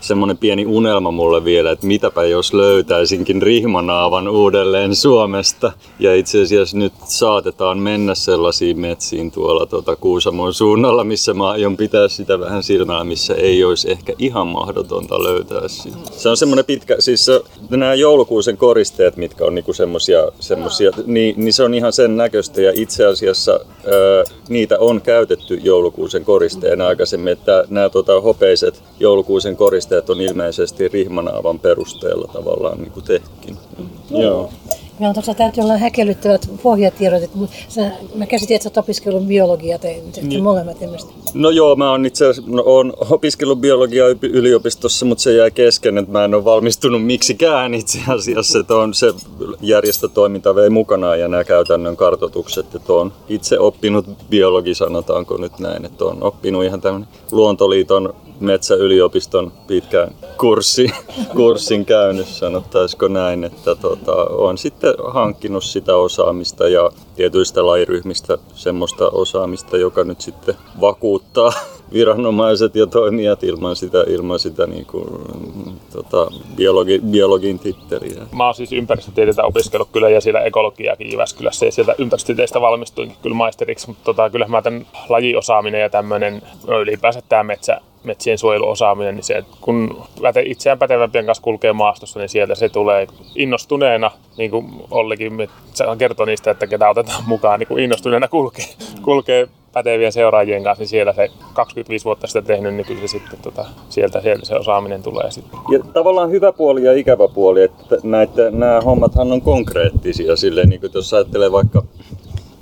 semmoinen pieni unelma mulle vielä, että mitäpä jos löytäisinkin rihmanaavan uudelleen Suomesta. Ja itse asiassa nyt saatetaan mennä sellaisiin metsiin tuolla tuota Kuusamon suunnalla, missä mä aion pitää sitä vähän silmällä, missä ei olisi ehkä ihan mahdotonta löytää sitä. Se on semmoinen pitkä, siis se, nämä joulukuusen koristeet, mitkä on niinku semmosia, semmosia niin, niin, se on ihan sen näköistä ja itse asiassa ää, niitä on käytetty joulukuusen koristeena aikaisemmin, että nämä tota, hopeiset joulukuusen koristeet koristeet on ilmeisesti rihmanaavan perusteella tavallaan niin kuin tehkin. Mm. Joo. Meillä on tuossa täytyy olla häkellyttävät pohjatiedot. Että sä, mä käsitin, että sä oot opiskellut biologiaa tai niin. molemmat ilmeisesti. No joo, mä oon itse asiassa no, oon opiskellut biologiaa yliopistossa, mutta se jäi kesken, että mä en ole valmistunut miksikään itse asiassa. Että on se järjestötoiminta vei mukanaan ja nämä käytännön kartotukset. Että on itse oppinut biologi, sanotaanko nyt näin, että on oppinut ihan tämmöinen Luontoliiton metsäyliopiston pitkän kurssi, kurssin käynyt, sanottaisiko näin, että tota, on sitten hankkinut sitä osaamista ja tietyistä lajiryhmistä semmoista osaamista, joka nyt sitten vakuuttaa viranomaiset ja toimijat ilman sitä, ilman sitä niin kuin, tota, biologi, biologin titteliä. Mä oon siis ympäristötieteitä opiskellut kyllä ja siellä ekologiakin Jyväskylässä ja sieltä ympäristötieteistä valmistuinkin kyllä maisteriksi, mutta tota, kyllä mä tämän lajiosaaminen ja tämmöinen, no ylipäänsä tämä metsä, metsien suojeluosaaminen, niin se, kun itseään pätevämpien kanssa kulkee maastossa, niin sieltä se tulee innostuneena, niin kuin Ollikin kertoo niistä, että ketä otetaan mukaan, niin kuin innostuneena kulkee, kulkee pätevien seuraajien kanssa, niin siellä se 25 vuotta sitä tehnyt, niin kyllä se sitten tota, sieltä, sieltä se osaaminen tulee sitten. Ja tavallaan hyvä puoli ja ikävä puoli, että näitä, nämä hommathan on konkreettisia silleen, niin kuin jos ajattelee vaikka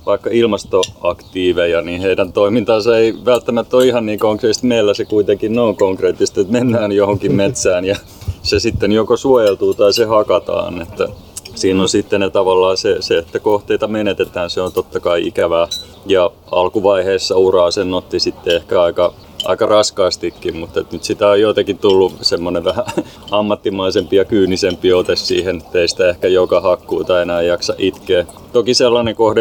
vaikka ilmastoaktiiveja, niin heidän toimintansa ei välttämättä ole ihan niin konkreettista. Meillä se kuitenkin on konkreettista, että mennään johonkin metsään ja se sitten joko suojeltuu tai se hakataan. Että siinä on sitten ne tavallaan se, se, että kohteita menetetään, se on totta kai ikävää. Ja alkuvaiheessa uraa sen otti sitten ehkä aika aika raskaastikin, mutta nyt sitä on jotenkin tullut semmoinen vähän ammattimaisempi ja kyynisempi ote siihen, teistä ehkä joka hakkuuta enää jaksa itkeä. Toki sellainen kohde,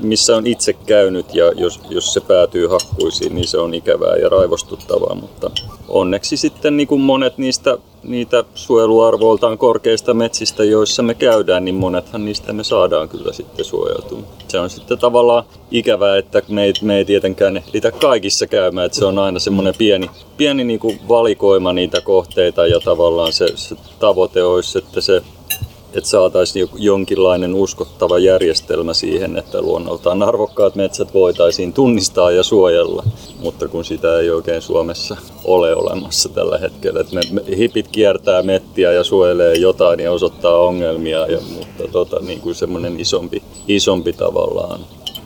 missä on itse käynyt ja jos, jos se päätyy hakkuisiin, niin se on ikävää ja raivostuttavaa, mutta onneksi sitten niin kuin monet niistä niitä suojeluarvoiltaan korkeista metsistä, joissa me käydään, niin monethan niistä me saadaan kyllä sitten suojeltua. Se on sitten tavallaan ikävää, että me ei, me ei tietenkään ehditä kaikissa käymään, että se on aina semmoinen pieni, pieni niin kuin valikoima niitä kohteita ja tavallaan se, se tavoite olisi, että se että saataisiin jonkinlainen uskottava järjestelmä siihen, että luonnoltaan arvokkaat metsät voitaisiin tunnistaa ja suojella, mutta kun sitä ei oikein Suomessa ole olemassa tällä hetkellä. Että me, hipit kiertää mettiä ja suojelee jotain ja osoittaa ongelmia, ja, mutta tota, niin kuin semmoinen isompi, isompi tavallaan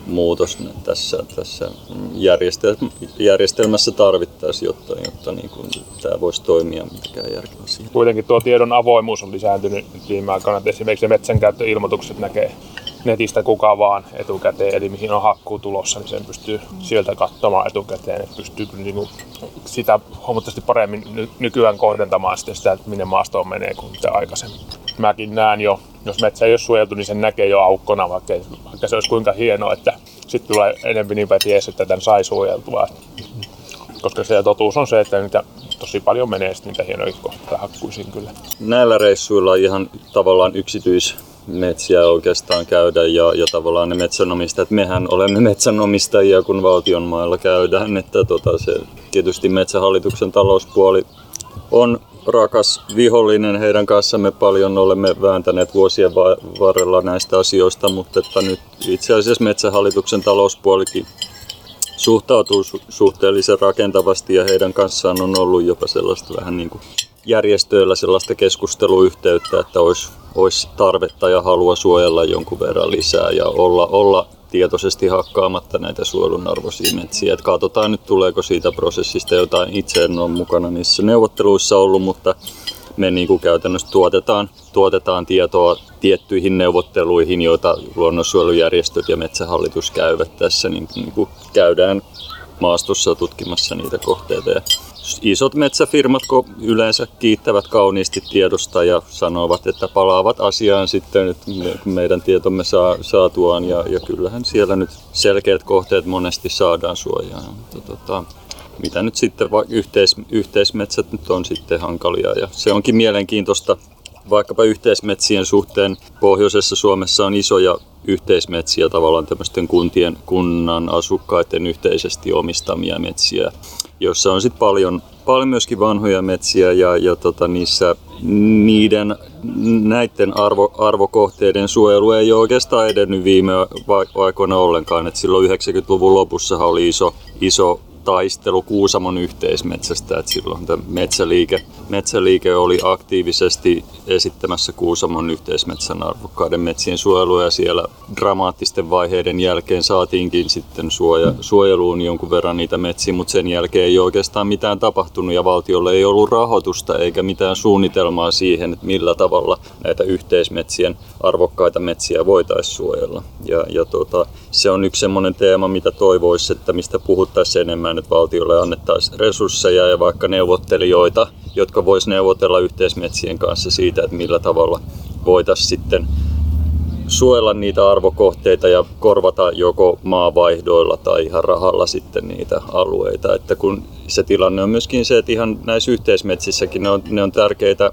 muutos tässä, tässä järjestelmässä tarvittaisiin, jotta, jotta niin kuin tämä voisi toimia mitkään järkevä. Kuitenkin tuo tiedon avoimuus on lisääntynyt viime aikoina, että esimerkiksi metsänkäyttöilmoitukset näkee netistä kuka vaan etukäteen, eli mihin on hakkuu tulossa, niin sen pystyy sieltä katsomaan etukäteen, että pystyy niin kuin sitä huomattavasti paremmin nykyään kohdentamaan sitä, että minne maastoon menee kuin mitä aikaisemmin. Mäkin näen jo, jos metsä ei ole suojeltu, niin sen näkee jo aukkona, vaikka, vaikka se olisi kuinka hienoa, että sitten tulee enemmän niinpä ties, että tämän sai suojeltua. Koska se totuus on se, että niitä tosi paljon menee niitä hienoja kohtia hakkuisiin kyllä. Näillä reissuilla ihan tavallaan yksityis metsiä oikeastaan käydä ja, ja tavallaan ne metsänomistajat, mehän olemme metsänomistajia kun valtion mailla käydään, että tota, se tietysti metsähallituksen talouspuoli on rakas vihollinen. Heidän kanssamme paljon olemme vääntäneet vuosien varrella näistä asioista, mutta että nyt itse asiassa metsähallituksen talouspuolikin suhtautuu su- suhteellisen rakentavasti ja heidän kanssaan on ollut jopa sellaista vähän niin kuin järjestöillä sellaista keskusteluyhteyttä, että olisi, olisi tarvetta ja halua suojella jonkun verran lisää ja olla, olla tietoisesti hakkaamatta näitä suojelun arvoisia metsiä. Et katsotaan nyt tuleeko siitä prosessista jotain. Itse en ole mukana niissä neuvotteluissa ollut, mutta me niin kuin käytännössä tuotetaan, tuotetaan tietoa tiettyihin neuvotteluihin, joita luonnonsuojelujärjestöt ja metsähallitus käyvät tässä. Niin, niin kuin käydään maastossa tutkimassa niitä kohteita. Ja isot metsäfirmat yleensä kiittävät kauniisti tiedosta ja sanovat, että palaavat asiaan sitten nyt meidän tietomme saa, saatuaan. Ja, ja kyllähän siellä nyt selkeät kohteet monesti saadaan suojaan. Mutta tota, mitä nyt sitten yhteis, yhteismetsät nyt on sitten hankalia. Ja se onkin mielenkiintoista vaikkapa yhteismetsien suhteen. Pohjoisessa Suomessa on isoja yhteismetsiä, tavallaan tämmöisten kuntien, kunnan asukkaiden yhteisesti omistamia metsiä, joissa on sitten paljon, paljon myöskin vanhoja metsiä ja, ja tota, niissä niiden näiden arvo, arvokohteiden suojelu ei ole oikeastaan edennyt viime aikoina ollenkaan. Et silloin 90-luvun lopussa oli iso, iso taistelu Kuusamon yhteismetsästä, että silloin tämä metsäliike, metsäliike oli aktiivisesti esittämässä Kuusamon yhteismetsän arvokkaiden metsien suojelua ja siellä dramaattisten vaiheiden jälkeen saatiinkin sitten suoja, suojeluun jonkun verran niitä metsiä, mutta sen jälkeen ei oikeastaan mitään tapahtunut ja valtiolle ei ollut rahoitusta eikä mitään suunnitelmaa siihen, että millä tavalla näitä yhteismetsien arvokkaita metsiä voitaisiin suojella. Ja, ja tota, se on yksi sellainen teema, mitä toivoisi, että mistä puhuttaisiin enemmän, että valtiolle annettaisiin resursseja ja vaikka neuvottelijoita, jotka vois neuvotella yhteismetsien kanssa siitä, että millä tavalla voitaisiin sitten suojella niitä arvokohteita ja korvata joko maavaihdoilla tai ihan rahalla sitten niitä alueita. Että kun se tilanne on myöskin se, että ihan näissä yhteismetsissäkin ne on, ne on tärkeitä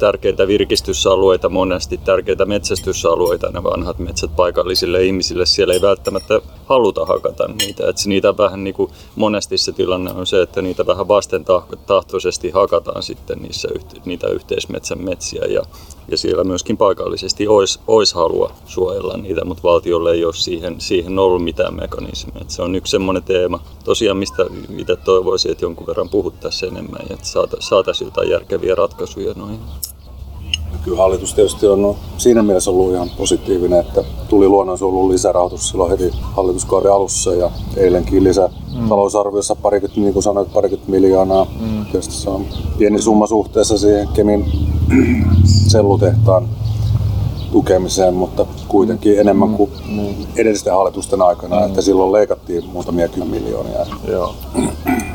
tärkeitä virkistysalueita, monesti tärkeitä metsästysalueita, ne vanhat metsät paikallisille ihmisille. Siellä ei välttämättä haluta hakata niitä. Et niitä vähän niin kuin, monesti se tilanne on se, että niitä vähän vastentahtoisesti hakataan sitten niissä, niitä yhteismetsän metsiä. Ja, ja siellä myöskin paikallisesti olisi, olisi halua suojella niitä, mutta valtiolle ei ole siihen, siihen ollut mitään mekanismia. Et se on yksi semmoinen teema, tosiaan mistä itse toivoisin, että jonkun verran puhuttaisiin enemmän että saataisiin jotain järkeviä ratkaisuja noihin kyllä hallitus tietysti on siinä mielessä ollut ihan positiivinen, että tuli luonnonsuojelun lisärahoitus silloin heti hallituskauden alussa ja eilenkin lisä mm. talousarviossa parikymmentä, niin kuin sanoit, parikymmentä miljoonaa. Mm. Tietysti se on pieni summa suhteessa siihen Kemin sellutehtaan tukemiseen, mutta kuitenkin mm. enemmän kuin mm. edellisten hallitusten aikana, mm. että silloin leikattiin muutamia kymmeniä miljoonia. Joo.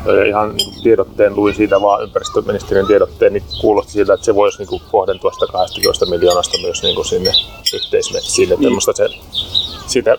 Ja ihan tiedotteen luin siitä vaan ympäristöministeriön tiedotteen, niin kuulosti siltä, että se voisi niin kohdentua sitä 12 miljoonasta myös niin kuin sinne yhteismetsiin. Niin. se siitä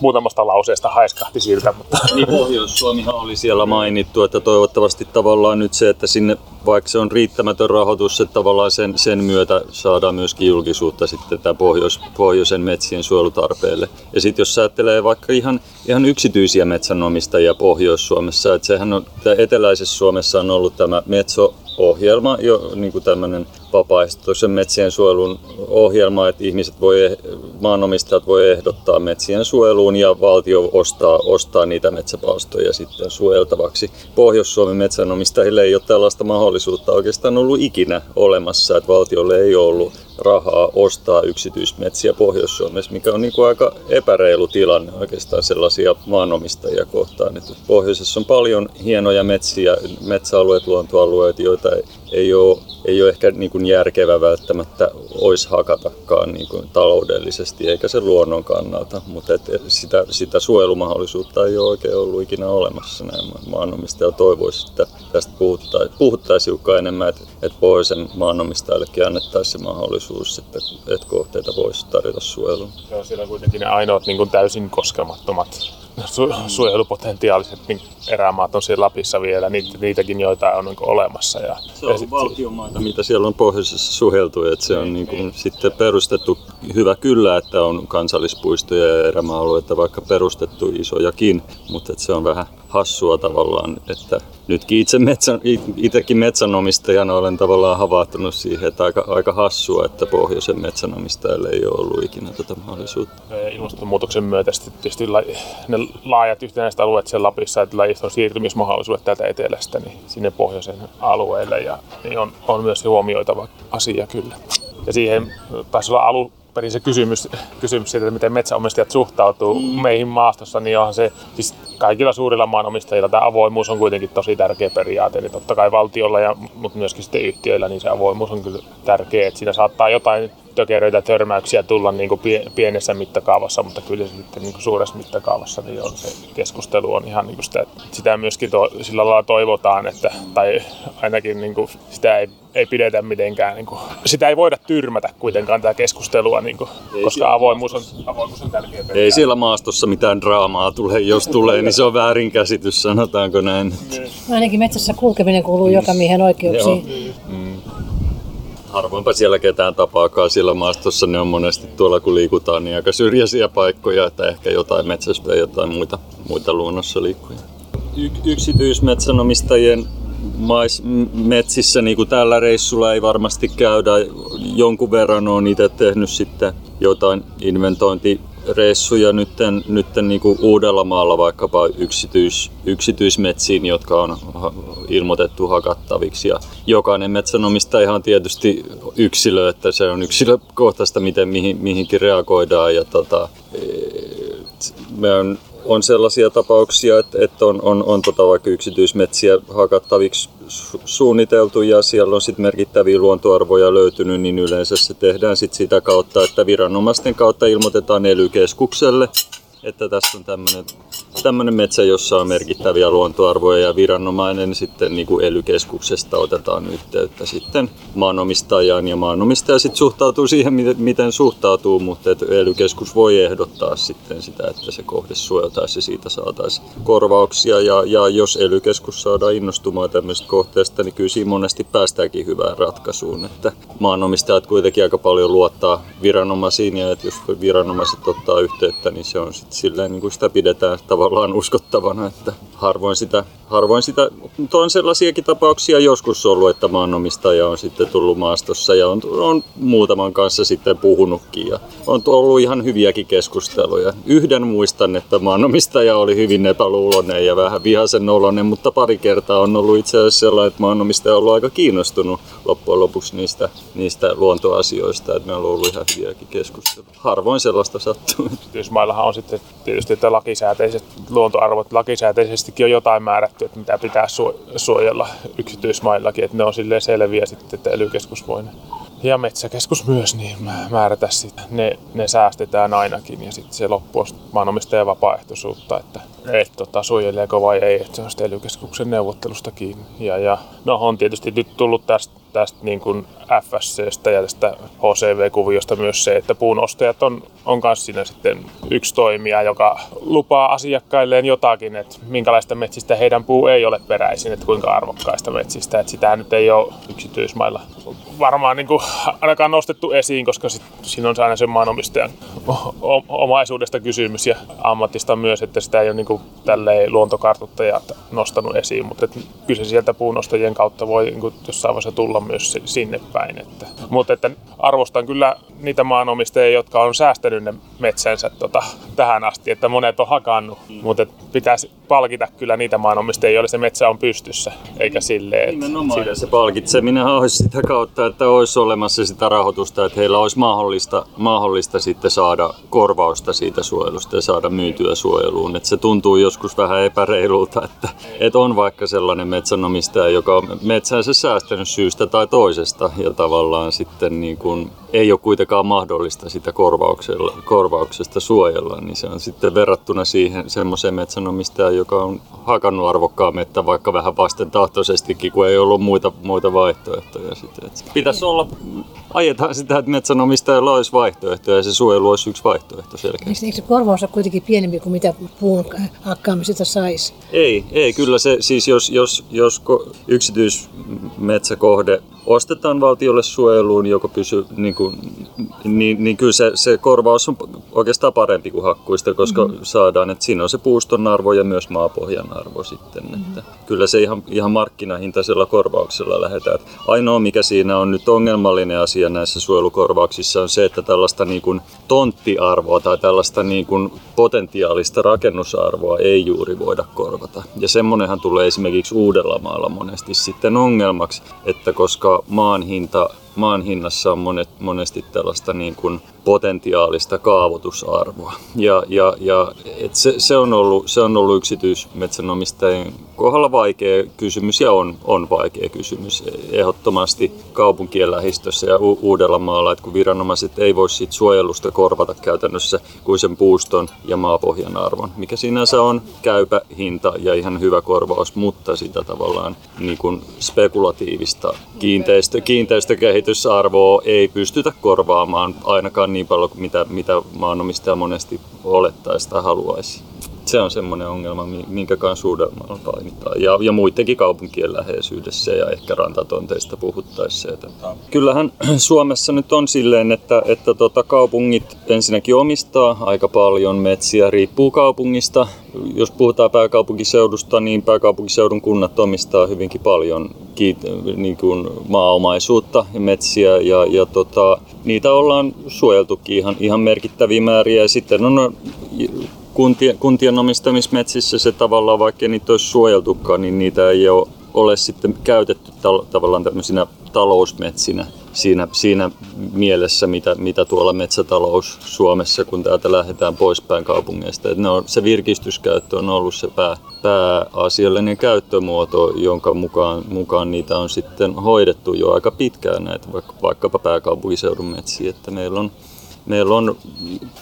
muutamasta lauseesta haiskahti siltä. Mutta. Niin Pohjois-Suomihan oli siellä mainittu, että toivottavasti tavallaan nyt se, että sinne vaikka se on riittämätön rahoitus, että tavallaan sen, sen myötä saadaan myöskin julkisuutta sitten tämä pohjois, pohjoisen metsien suojelutarpeelle. Ja sitten jos ajattelee vaikka ihan, ihan yksityisiä metsänomistajia Pohjois-Suomessa, että sehän on, eteläisessä Suomessa on ollut tämä Metso ohjelma, jo niin kuin tämmöinen vapaaehtoisen metsien suojelun ohjelma, että ihmiset voi, maanomistajat voi ehdottaa metsien suojeluun ja valtio ostaa, ostaa niitä metsäpalstoja sitten suojeltavaksi. Pohjois-Suomen metsänomistajille ei ole tällaista mahdollisuutta oikeastaan ollut ikinä olemassa, että valtiolle ei ollut rahaa ostaa yksityismetsiä Pohjois-Suomessa, mikä on niin kuin aika epäreilu tilanne oikeastaan sellaisia maanomistajia kohtaan. Että pohjoisessa on paljon hienoja metsiä, metsäalueet, luontoalueet, joita ei ole, ei ole ehkä niin kuin järkevä välttämättä olisi hakatakaan niin kuin taloudellisesti eikä se luonnon kannalta, mutta et sitä, sitä suojelumahdollisuutta ei ole oikein ollut ikinä olemassa. Näin maanomistaja toivoisi, että tästä puhuttaisiin, hiukan enemmän, että, että pohjoisen maanomistajallekin annettaisiin se mahdollisuus, että, että kohteita voisi tarjota suojeluun. Joo, siellä on kuitenkin ne ainoat niin kuin täysin koskemattomat su- suojelupotentiaaliset niin erämaat on siellä Lapissa vielä, niitä, niitäkin joita on niin olemassa. Ja, se on valtiomaita, mitä siellä on pohjoisessa suheltu, että se on niin kuin sitten perustettu, hyvä kyllä, että on kansallispuistoja ja erämaa-alueita vaikka perustettu isojakin, mutta että se on vähän hassua tavallaan, että nytkin itse metsän, itsekin metsänomistajana olen tavallaan havahtunut siihen, että aika, aika hassua, että pohjoisen metsänomistajille ei ole ollut ikinä tätä mahdollisuutta. Ilmastonmuutoksen myötä tietysti ne laajat yhtenäiset alueet siellä Lapissa, että lajit on siirtymismahdollisuudet täältä etelästä niin sinne pohjoisen alueelle ja niin on, on myös huomioitava asia kyllä. Ja siihen taisi olla alu, perin se kysymys, kysymys siitä, että miten metsäomistajat suhtautuu mm. meihin maastossa, niin onhan se, siis kaikilla suurilla maanomistajilla tämä avoimuus on kuitenkin tosi tärkeä periaate. Eli totta kai valtiolla, ja, mutta myöskin sitten yhtiöillä, niin se avoimuus on kyllä tärkeä. Että siinä saattaa jotain tökeröitä törmäyksiä tulla niin kuin pienessä mittakaavassa, mutta kyllä sitten niin kuin suuressa mittakaavassa niin on se keskustelu on ihan niin kuin sitä, sitä myöskin to, sillä lailla toivotaan, että, tai ainakin niin kuin sitä ei, ei pidetä mitenkään, niin kuin, sitä ei voida tyrmätä kuitenkaan tätä keskustelua, niin kuin, koska avoimuus on, avoimuus on tärkeä periaate. Ei siellä maastossa mitään draamaa tule, jos tulee, niin se on väärinkäsitys, sanotaanko näin. No ainakin metsässä kulkeminen kuuluu joka miehen oikeuksiin. Mm harvoinpa siellä ketään tapaakaan siellä maastossa. Ne on monesti tuolla kun liikutaan niin aika syrjäisiä paikkoja, että ehkä jotain metsästä ja jotain muita, muita luonnossa liikkuja. Y- yksityismetsänomistajien mais, metsissä, niin kuin tällä reissulla ei varmasti käydä. Jonkun verran on itse tehnyt sitten jotain inventointi reissuja nytten, nytten niin kuin Uudellamaalla vaikkapa yksityis, yksityismetsiin, jotka on ilmoitettu hakattaviksi. Ja jokainen metsänomistaja ihan tietysti yksilö, että se on yksilökohtaista, miten mihin, mihinkin reagoidaan. Ja tota, e, me on on sellaisia tapauksia, että, että on, on, on tota vaikka yksityismetsiä hakattaviksi suunniteltu ja siellä on sitten merkittäviä luontoarvoja löytynyt, niin yleensä se tehdään sit sitä kautta, että viranomaisten kautta ilmoitetaan ely että tässä on tämmöinen tämmöinen metsä, jossa on merkittäviä luontoarvoja ja viranomainen sitten niin kuin ely otetaan yhteyttä sitten maanomistajaan ja maanomistaja sitten suhtautuu siihen, miten, miten suhtautuu, mutta ely voi ehdottaa sitten sitä, että se kohde suojeltaisiin ja siitä saataisiin korvauksia. Ja, ja jos ely saadaan innostumaan tämmöisestä kohteesta, niin kyllä siinä monesti päästäänkin hyvään ratkaisuun, että maanomistajat kuitenkin aika paljon luottaa viranomaisiin ja että jos viranomaiset ottaa yhteyttä, niin se on sitten silleen niin kuin sitä pidetään tavallaan uskottavana, että harvoin sitä, harvoin sitä, mutta on sellaisiakin tapauksia joskus ollut, että maanomistaja on sitten tullut maastossa ja on, on muutaman kanssa sitten puhunutkin ja on ollut ihan hyviäkin keskusteluja. Yhden muistan, että maanomistaja oli hyvin epäluulonen ja vähän vihaisen oloinen, mutta pari kertaa on ollut itse asiassa sellainen, että maanomistaja on ollut aika kiinnostunut loppujen lopuksi niistä, niistä luontoasioista, että meillä on ollut ihan hyviäkin keskusteluja. Harvoin sellaista sattuu. Yhdysmaillahan on sitten tietysti että lakisääteiset luontoarvot, lakisääteisestikin on jotain määrätty, että mitä pitää suojella yksityismaillakin, että ne on silleen selviä sitten, että ely voi ja metsäkeskus myös niin määrätä sitä. Ne, ne säästetään ainakin ja sitten se loppu on maanomistajan vapaaehtoisuutta, että et, tota, suojeleeko vai ei, että se on sitten ely neuvottelusta kiinni. Ja, ja no on tietysti nyt tullut tästä tästä niin kuin FSCstä ja tästä HCV-kuviosta myös se, että puunostajat on, on myös siinä sitten yksi toimija, joka lupaa asiakkailleen jotakin, että minkälaista metsistä heidän puu ei ole peräisin, että kuinka arvokkaista metsistä. Että sitä nyt ei ole yksityismailla varmaan niin kuin ainakaan nostettu esiin, koska sit, siinä on aina sen maanomistajan omaisuudesta kysymys ja ammatista myös, että sitä ei ole niin tälleen luontokartuttajat nostanut esiin, mutta kyllä se sieltä puunostajien kautta voi niin kuin jossain vaiheessa tulla myös sinne päin. Että, mutta että arvostan kyllä niitä maanomistajia, jotka on säästänyt ne metsänsä tota, tähän asti, että monet on hakannut, mm. mutta pitäisi palkita kyllä niitä maanomistajia, joille se metsä on pystyssä, eikä silleen. Että Nimenomaan, se palkitseminen olisi sitä kautta, että olisi olemassa sitä rahoitusta, että heillä olisi mahdollista, mahdollista sitten saada korvausta siitä suojelusta ja saada myytyä suojeluun. Että se tuntuu joskus vähän epäreilulta, että, että on vaikka sellainen metsänomistaja, joka on metsänsä säästänyt syystä tai toisesta ja tavallaan sitten niin kuin ei ole kuitenkaan mahdollista sitä korvauksesta suojella, niin se on sitten verrattuna siihen semmoiseen metsänomistajaan, joka on hakannut arvokkaan mettä vaikka vähän vastentahtoisestikin, kun ei ollut muita, muita vaihtoehtoja. Sitten. Pitäisi olla ajetaan sitä, että metsänomistajalla olisi vaihtoehtoja ja se suojelu olisi yksi vaihtoehto selkeästi. Eikö se korvaus ole kuitenkin pienempi kuin mitä puun hakkaamisesta saisi? Ei, ei, kyllä se siis jos, jos, jos yksityismetsäkohde ostetaan valtiolle suojeluun, joko pysyy, niin, kuin, niin, niin kyllä se, se korvaus on oikeastaan parempi kuin hakkuista, koska mm-hmm. saadaan, että siinä on se puuston arvo ja myös maapohjan arvo sitten. Mm-hmm. Että kyllä se ihan, ihan markkinahintaisella korvauksella lähdetään. Ainoa mikä siinä on nyt ongelmallinen asia näissä suojelukorvauksissa on se, että tällaista niin kuin tonttiarvoa tai tällaista niin kuin potentiaalista rakennusarvoa ei juuri voida korvata. Ja semmonenhan tulee esimerkiksi Uudellamaalla monesti sitten ongelmaksi, että koska maan hinta maan hinnassa on monet, monesti tällaista niin kuin potentiaalista kaavoitusarvoa. Ja, ja, ja et se, se, on ollut, se on ollut yksityismetsänomistajien kohdalla vaikea kysymys ja on, on vaikea kysymys ehdottomasti kaupunkien lähistössä ja U- Uudellamaalla, että kun viranomaiset ei voi siitä suojelusta korvata käytännössä kuin sen puuston ja maapohjan arvon, mikä sinänsä on käypä hinta ja ihan hyvä korvaus, mutta sitä tavallaan niin kuin spekulatiivista kiinteistö, kiinteistökehitysarvoa ei pystytä korvaamaan ainakaan niin paljon kuin mitä, mitä maanomistaja monesti olettaisi tai haluaisi se on semmoinen ongelma, minkä kanssa Uudellamaalla painitaan. Ja, ja muidenkin kaupunkien läheisyydessä ja ehkä rantatonteista puhuttaessa. Että kyllähän Suomessa nyt on silleen, että, että tota, kaupungit ensinnäkin omistaa aika paljon metsiä, riippuu kaupungista. Jos puhutaan pääkaupunkiseudusta, niin pääkaupunkiseudun kunnat omistaa hyvinkin paljon niin kuin maaomaisuutta ja metsiä ja, ja tota, niitä ollaan suojeltukin ihan, ihan merkittäviä määriä. Ja sitten on kuntien, kuntien omistamismetsissä se tavallaan, vaikka niitä olisi suojeltukaan, niin niitä ei ole, ole sitten käytetty tavallaan tämmöisinä talousmetsinä siinä, siinä mielessä, mitä, mitä tuolla metsätalous Suomessa, kun täältä lähdetään poispäin kaupungeista. Et ne on, se virkistyskäyttö on ollut se pää, pääasiallinen käyttömuoto, jonka mukaan, mukaan niitä on sitten hoidettu jo aika pitkään näitä, vaikka, vaikkapa pääkaupunkiseudun metsiä. Että meillä on Meillä on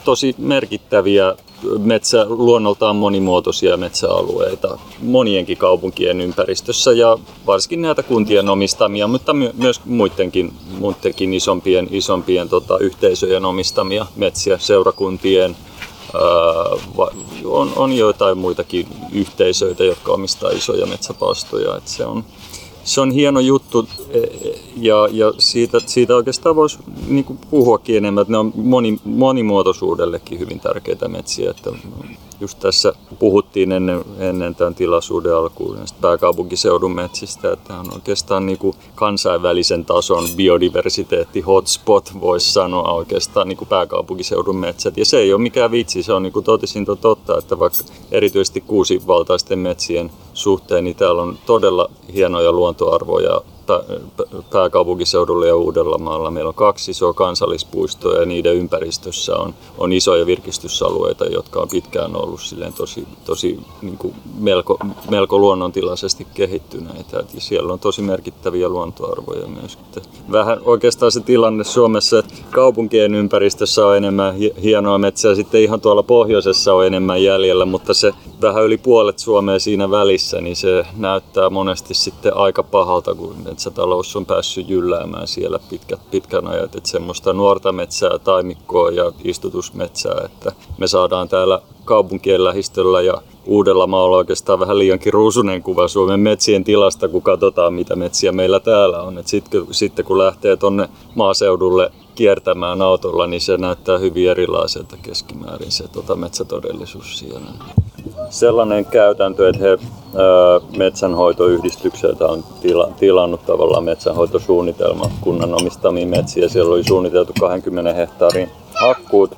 tosi merkittäviä metsä, luonnoltaan monimuotoisia metsäalueita monienkin kaupunkien ympäristössä ja varsinkin näitä kuntien omistamia, mutta my, myös muidenkin, muidenkin isompien, isompien tota, yhteisöjen omistamia metsiä, seurakuntien, on, on joitain muitakin yhteisöitä, jotka omistaa isoja metsäpalstoja. Et se on, se on hieno juttu e, e, ja, ja siitä, siitä oikeastaan voisi niin puhuakin enemmän, että ne on moni, monimuotoisuudellekin hyvin tärkeitä metsiä. Että just tässä puhuttiin ennen, ennen tämän tilaisuuden alkuun näistä pääkaupunkiseudun metsistä, että on oikeastaan niin kuin kansainvälisen tason biodiversiteetti hotspot, voisi sanoa oikeastaan niin kuin pääkaupunkiseudun metsät. Ja se ei ole mikään vitsi, se on niin kuin totisinta totta, että vaikka erityisesti kuusivaltaisten metsien suhteen, niin täällä on todella hienoja luontoarvoja pääkaupunkiseudulla ja Uudellamaalla. Meillä on kaksi isoa kansallispuistoa ja niiden ympäristössä on, on isoja virkistysalueita, jotka on pitkään ollut silleen tosi, tosi niin kuin melko, melko luonnontilaisesti kehittyneitä. Et siellä on tosi merkittäviä luontoarvoja myös. Vähän oikeastaan se tilanne Suomessa, että kaupunkien ympäristössä on enemmän hienoa metsää, sitten ihan tuolla pohjoisessa on enemmän jäljellä, mutta se vähän yli puolet Suomea siinä välissä, niin se näyttää monesti sitten aika pahalta, kun metsätalous on päässyt jylläämään siellä pitkät, pitkän ajat. Että semmoista nuorta metsää, taimikkoa ja istutusmetsää, että me saadaan täällä kaupunkien lähistöllä ja uudella maalla oikeastaan vähän liiankin ruusunen kuva Suomen metsien tilasta, kun katsotaan mitä metsiä meillä täällä on. Et sitten, sitten kun lähtee tuonne maaseudulle kiertämään autolla, niin se näyttää hyvin erilaiselta keskimäärin se tota, metsätodellisuus siellä sellainen käytäntö, että he metsänhoitoyhdistykseltä on tila, tilannut tavallaan metsänhoitosuunnitelma kunnan omistamiin metsiä. Siellä oli suunniteltu 20 hehtaarin hakkuut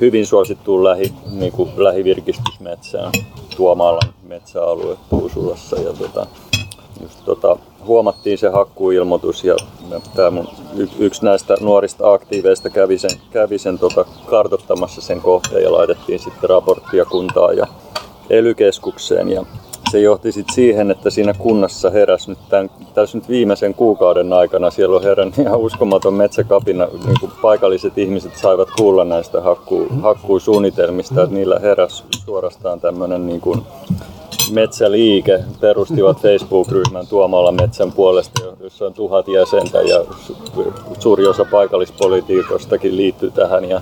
hyvin suosittuun lähi, niin kuin lähivirkistysmetsään Tuomalan metsäalue Puusulassa. Ja tota, just tota, huomattiin se hakkuuilmoitus ja tämä mun y- yksi näistä nuorista aktiiveista kävi sen, kävi sen tota, kartottamassa sen kohteen ja laitettiin sitten raporttia kuntaan ja elykeskukseen ja se johti sitten siihen, että siinä kunnassa heräsi nyt tämän, tässä nyt viimeisen kuukauden aikana, siellä on herännyt ihan uskomaton metsäkapina, niin kuin paikalliset ihmiset saivat kuulla näistä hakku, hakkuusuunnitelmista, että niillä heräsi suorastaan tämmöinen niin kuin Metsäliike. Perustivat Facebook-ryhmän Tuomalla metsän puolesta, jossa on tuhat jäsentä ja suuri osa paikallispolitiikostakin liittyy tähän. Ja,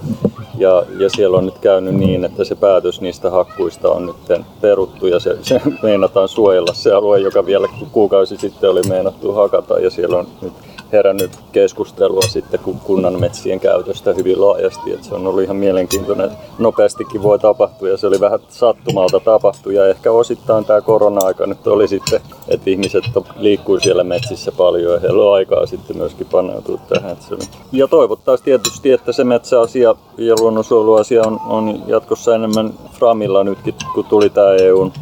ja, ja siellä on nyt käynyt niin, että se päätös niistä hakkuista on nyt peruttu ja se, se meinataan suojella se alue, joka vielä kuukausi sitten oli meinattu hakata. Ja siellä on nyt herännyt keskustelua sitten kunnan metsien käytöstä hyvin laajasti. Että se on ollut ihan mielenkiintoinen. Nopeastikin voi tapahtua ja se oli vähän sattumalta tapahtu ja ehkä osittain tämä korona-aika nyt oli sitten, että ihmiset liikkuu siellä metsissä paljon ja heillä on aikaa sitten myöskin paneutua tähän. Ja toivottaisiin tietysti, että se metsäasia ja luonnonsuojeluasia on, on jatkossa enemmän Framilla nytkin, kun tuli tämä EUn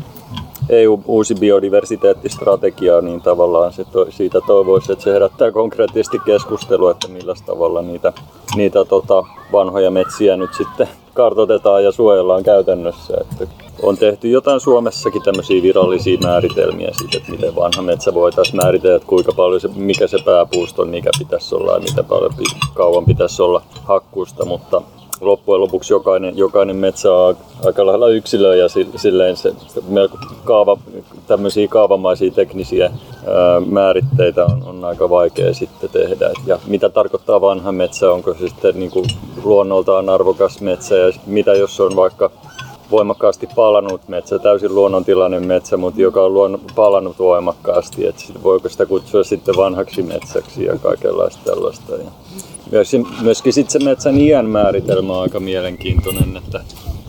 EU uusi biodiversiteettistrategia, niin tavallaan se to, siitä toivoisi, että se herättää konkreettisesti keskustelua, että millä tavalla niitä, niitä tota, vanhoja metsiä nyt sitten kartoitetaan ja suojellaan käytännössä. Että on tehty jotain Suomessakin tämmöisiä virallisia määritelmiä siitä, että miten vanha metsä voitaisiin määritellä, että kuinka paljon se, mikä se pääpuuston mikä pitäisi olla ja miten paljon kauan pitäisi olla hakkuusta, mutta loppujen lopuksi jokainen, jokainen metsä on aika lailla yksilö ja silleen se, se melko kaava, tämmöisiä kaavamaisia teknisiä ää, määritteitä on, on, aika vaikea sitten tehdä. Ja mitä tarkoittaa vanha metsä, onko se sitten niin kuin luonnoltaan arvokas metsä ja mitä jos on vaikka voimakkaasti palannut metsä, täysin luonnontilainen metsä, mutta joka on luon, palannut voimakkaasti. että voiko sitä kutsua sitten vanhaksi metsäksi ja kaikenlaista tällaista. Ja myöskin, myöskin sit se metsän iän määritelmä on aika mielenkiintoinen, että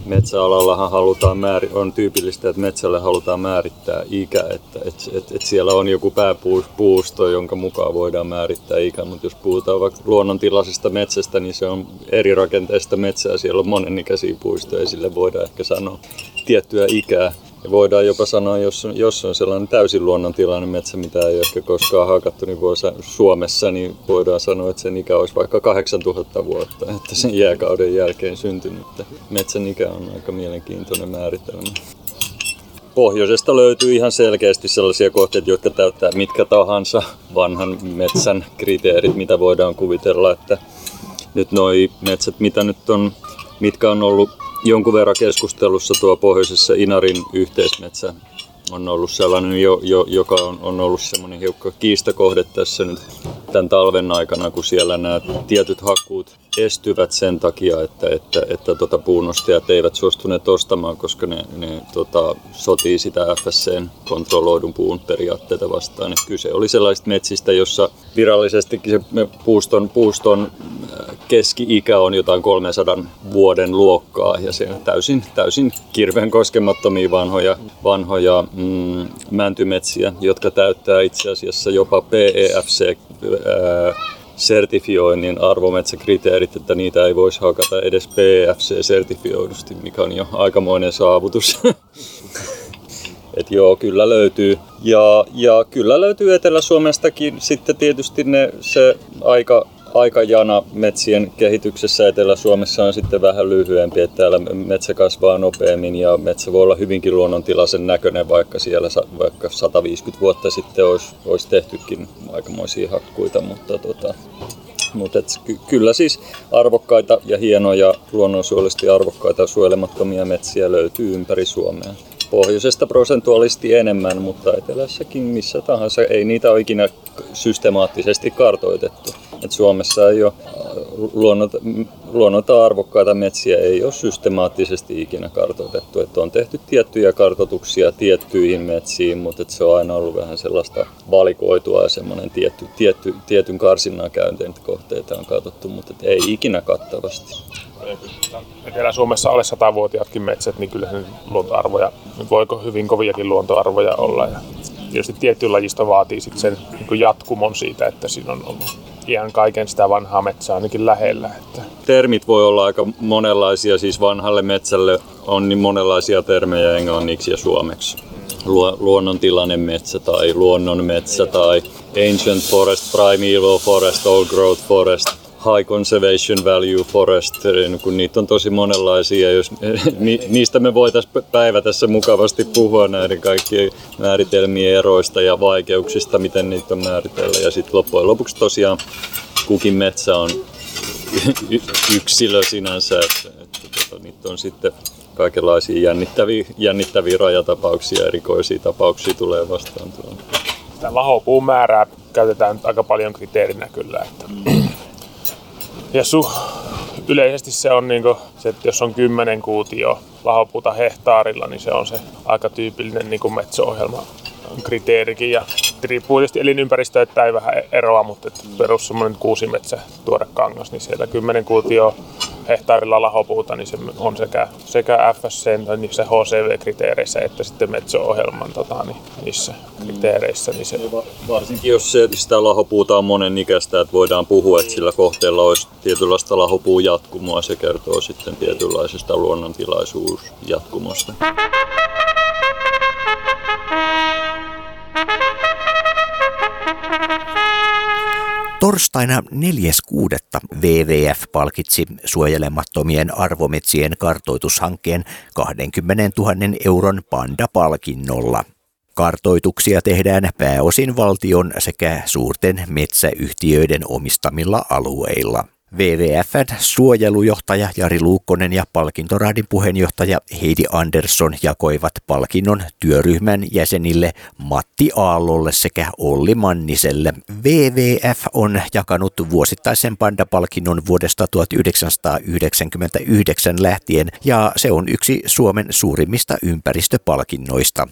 metsäalallahan halutaan määri, on tyypillistä, että metsälle halutaan määrittää ikä, että et, et, et siellä on joku pääpuusto, jonka mukaan voidaan määrittää ikä, mutta jos puhutaan vaikka luonnontilaisesta metsästä, niin se on eri rakenteista metsää, siellä on monenikäisiä puistoja ja sille voidaan ehkä sanoa tiettyä ikää. Ja voidaan jopa sanoa, jos jos on sellainen täysin luonnontilainen metsä, mitä ei ehkä koskaan hakattu, niin voi, Suomessa, niin voidaan sanoa, että sen ikä olisi vaikka 8000 vuotta, että sen jääkauden jälkeen syntynyt. Metsän ikä on aika mielenkiintoinen määritelmä. Pohjoisesta löytyy ihan selkeästi sellaisia kohteita, jotka täyttää mitkä tahansa vanhan metsän kriteerit, mitä voidaan kuvitella, että nyt noi metsät, mitä nyt on, mitkä on ollut jonkun verran keskustelussa tuo pohjoisessa Inarin yhteismetsä on ollut sellainen, jo, jo, joka on, on ollut semmoinen hiukka kiistakohde tässä nyt tämän talven aikana, kun siellä nämä tietyt hakkuut estyvät sen takia, että, että, että tota puunostajat eivät suostuneet ostamaan, koska ne, ne tota, sotii sitä FSCn kontrolloidun puun periaatteita vastaan. Et kyse oli sellaisista metsistä, jossa virallisesti se puuston, puuston äh, keski-ikä on jotain 300 vuoden luokkaa ja se on täysin, täysin kirveen koskemattomia vanhoja, vanhoja mm, mäntymetsiä, jotka täyttää itse asiassa jopa PEFC ää, äh, sertifioinnin arvometsäkriteerit, että niitä ei voisi hakata edes PFC-sertifioidusti, mikä on jo aikamoinen saavutus. Et joo, kyllä löytyy. Ja, ja kyllä löytyy Etelä-Suomestakin sitten tietysti ne, se aika aikajana metsien kehityksessä Etelä-Suomessa on sitten vähän lyhyempi, että täällä metsä kasvaa nopeammin ja metsä voi olla hyvinkin luonnontilaisen näköinen, vaikka siellä vaikka 150 vuotta sitten olisi, olisi tehtykin aikamoisia hakkuita, mutta tota, mutta et ky- kyllä siis arvokkaita ja hienoja luonnonsuojelullisesti arvokkaita suojelemattomia metsiä löytyy ympäri Suomea. Pohjoisesta prosentuaalisesti enemmän, mutta etelässäkin missä tahansa ei niitä ole ikinä systemaattisesti kartoitettu. Et Suomessa ei ole luonnota, luonnota arvokkaita metsiä ei ole systemaattisesti ikinä kartoitettu. Et on tehty tiettyjä kartoituksia tiettyihin metsiin, mutta et se on aina ollut vähän sellaista valikoitua ja semmoinen tietty, tietty, tietyn karsinnan käynteen kohteita on katsottu, mutta ei ikinä kattavasti. Etelä-Suomessa alle satavuotiaatkin metsät, niin kyllä luontoarvoja, voiko hyvin koviakin luontoarvoja olla. Ja tietysti tietty lajisto vaatii sitten sen niin jatkumon siitä, että siinä on ollut ihan kaiken sitä vanhaa metsää ainakin lähellä. Että. Termit voi olla aika monenlaisia, siis vanhalle metsälle on niin monenlaisia termejä englanniksi ja suomeksi. luonnontilainen metsä tai luonnonmetsä tai ancient forest, primeval forest, old growth forest, high conservation value forest, kun niitä on tosi monenlaisia. Jos, niistä me voitaisiin päivä tässä mukavasti puhua näiden kaikkien määritelmien eroista ja vaikeuksista, miten niitä on määritellä. Ja sitten loppujen lopuksi tosiaan kukin metsä on yksilö sinänsä, että, että, että niitä on sitten kaikenlaisia jännittäviä, jännittäviä rajatapauksia, erikoisia tapauksia tulee vastaan tuolla. Tämä lahopuun määrää käytetään aika paljon kriteerinä kyllä. Että. Ja su, yleisesti se on niin se, että jos on 10 kuutio lahopuuta hehtaarilla, niin se on se aika tyypillinen niin metso-ohjelma kriteerikin. Ja riippuu tietysti elinympäristöä, että ei vähän eroa, mutta perus semmoinen kuusimetsä tuore kangas, niin siellä 10 kuutio hehtaarilla lahopuuta, niin se on sekä, sekä FSC, niissä HCV-kriteereissä että sitten Metso-ohjelman tota, niin, niissä kriteereissä. Niin se... Varsinkin jos se, sitä lahopuuta on monen ikäistä, että voidaan puhua, että sillä kohteella olisi tietynlaista lahopuun jatkumoa, se kertoo sitten tietynlaisesta luonnontilaisuusjatkumosta. Torstaina 4.6. WWF palkitsi suojelemattomien arvometsien kartoitushankkeen 20 000 euron panda-palkinnolla. Kartoituksia tehdään pääosin valtion sekä suurten metsäyhtiöiden omistamilla alueilla. WWFn suojelujohtaja Jari Luukkonen ja palkintoraadin puheenjohtaja Heidi Andersson jakoivat palkinnon työryhmän jäsenille Matti Aallolle sekä Olli Manniselle. WWF on jakanut vuosittaisen pandapalkinnon vuodesta 1999 lähtien ja se on yksi Suomen suurimmista ympäristöpalkinnoista.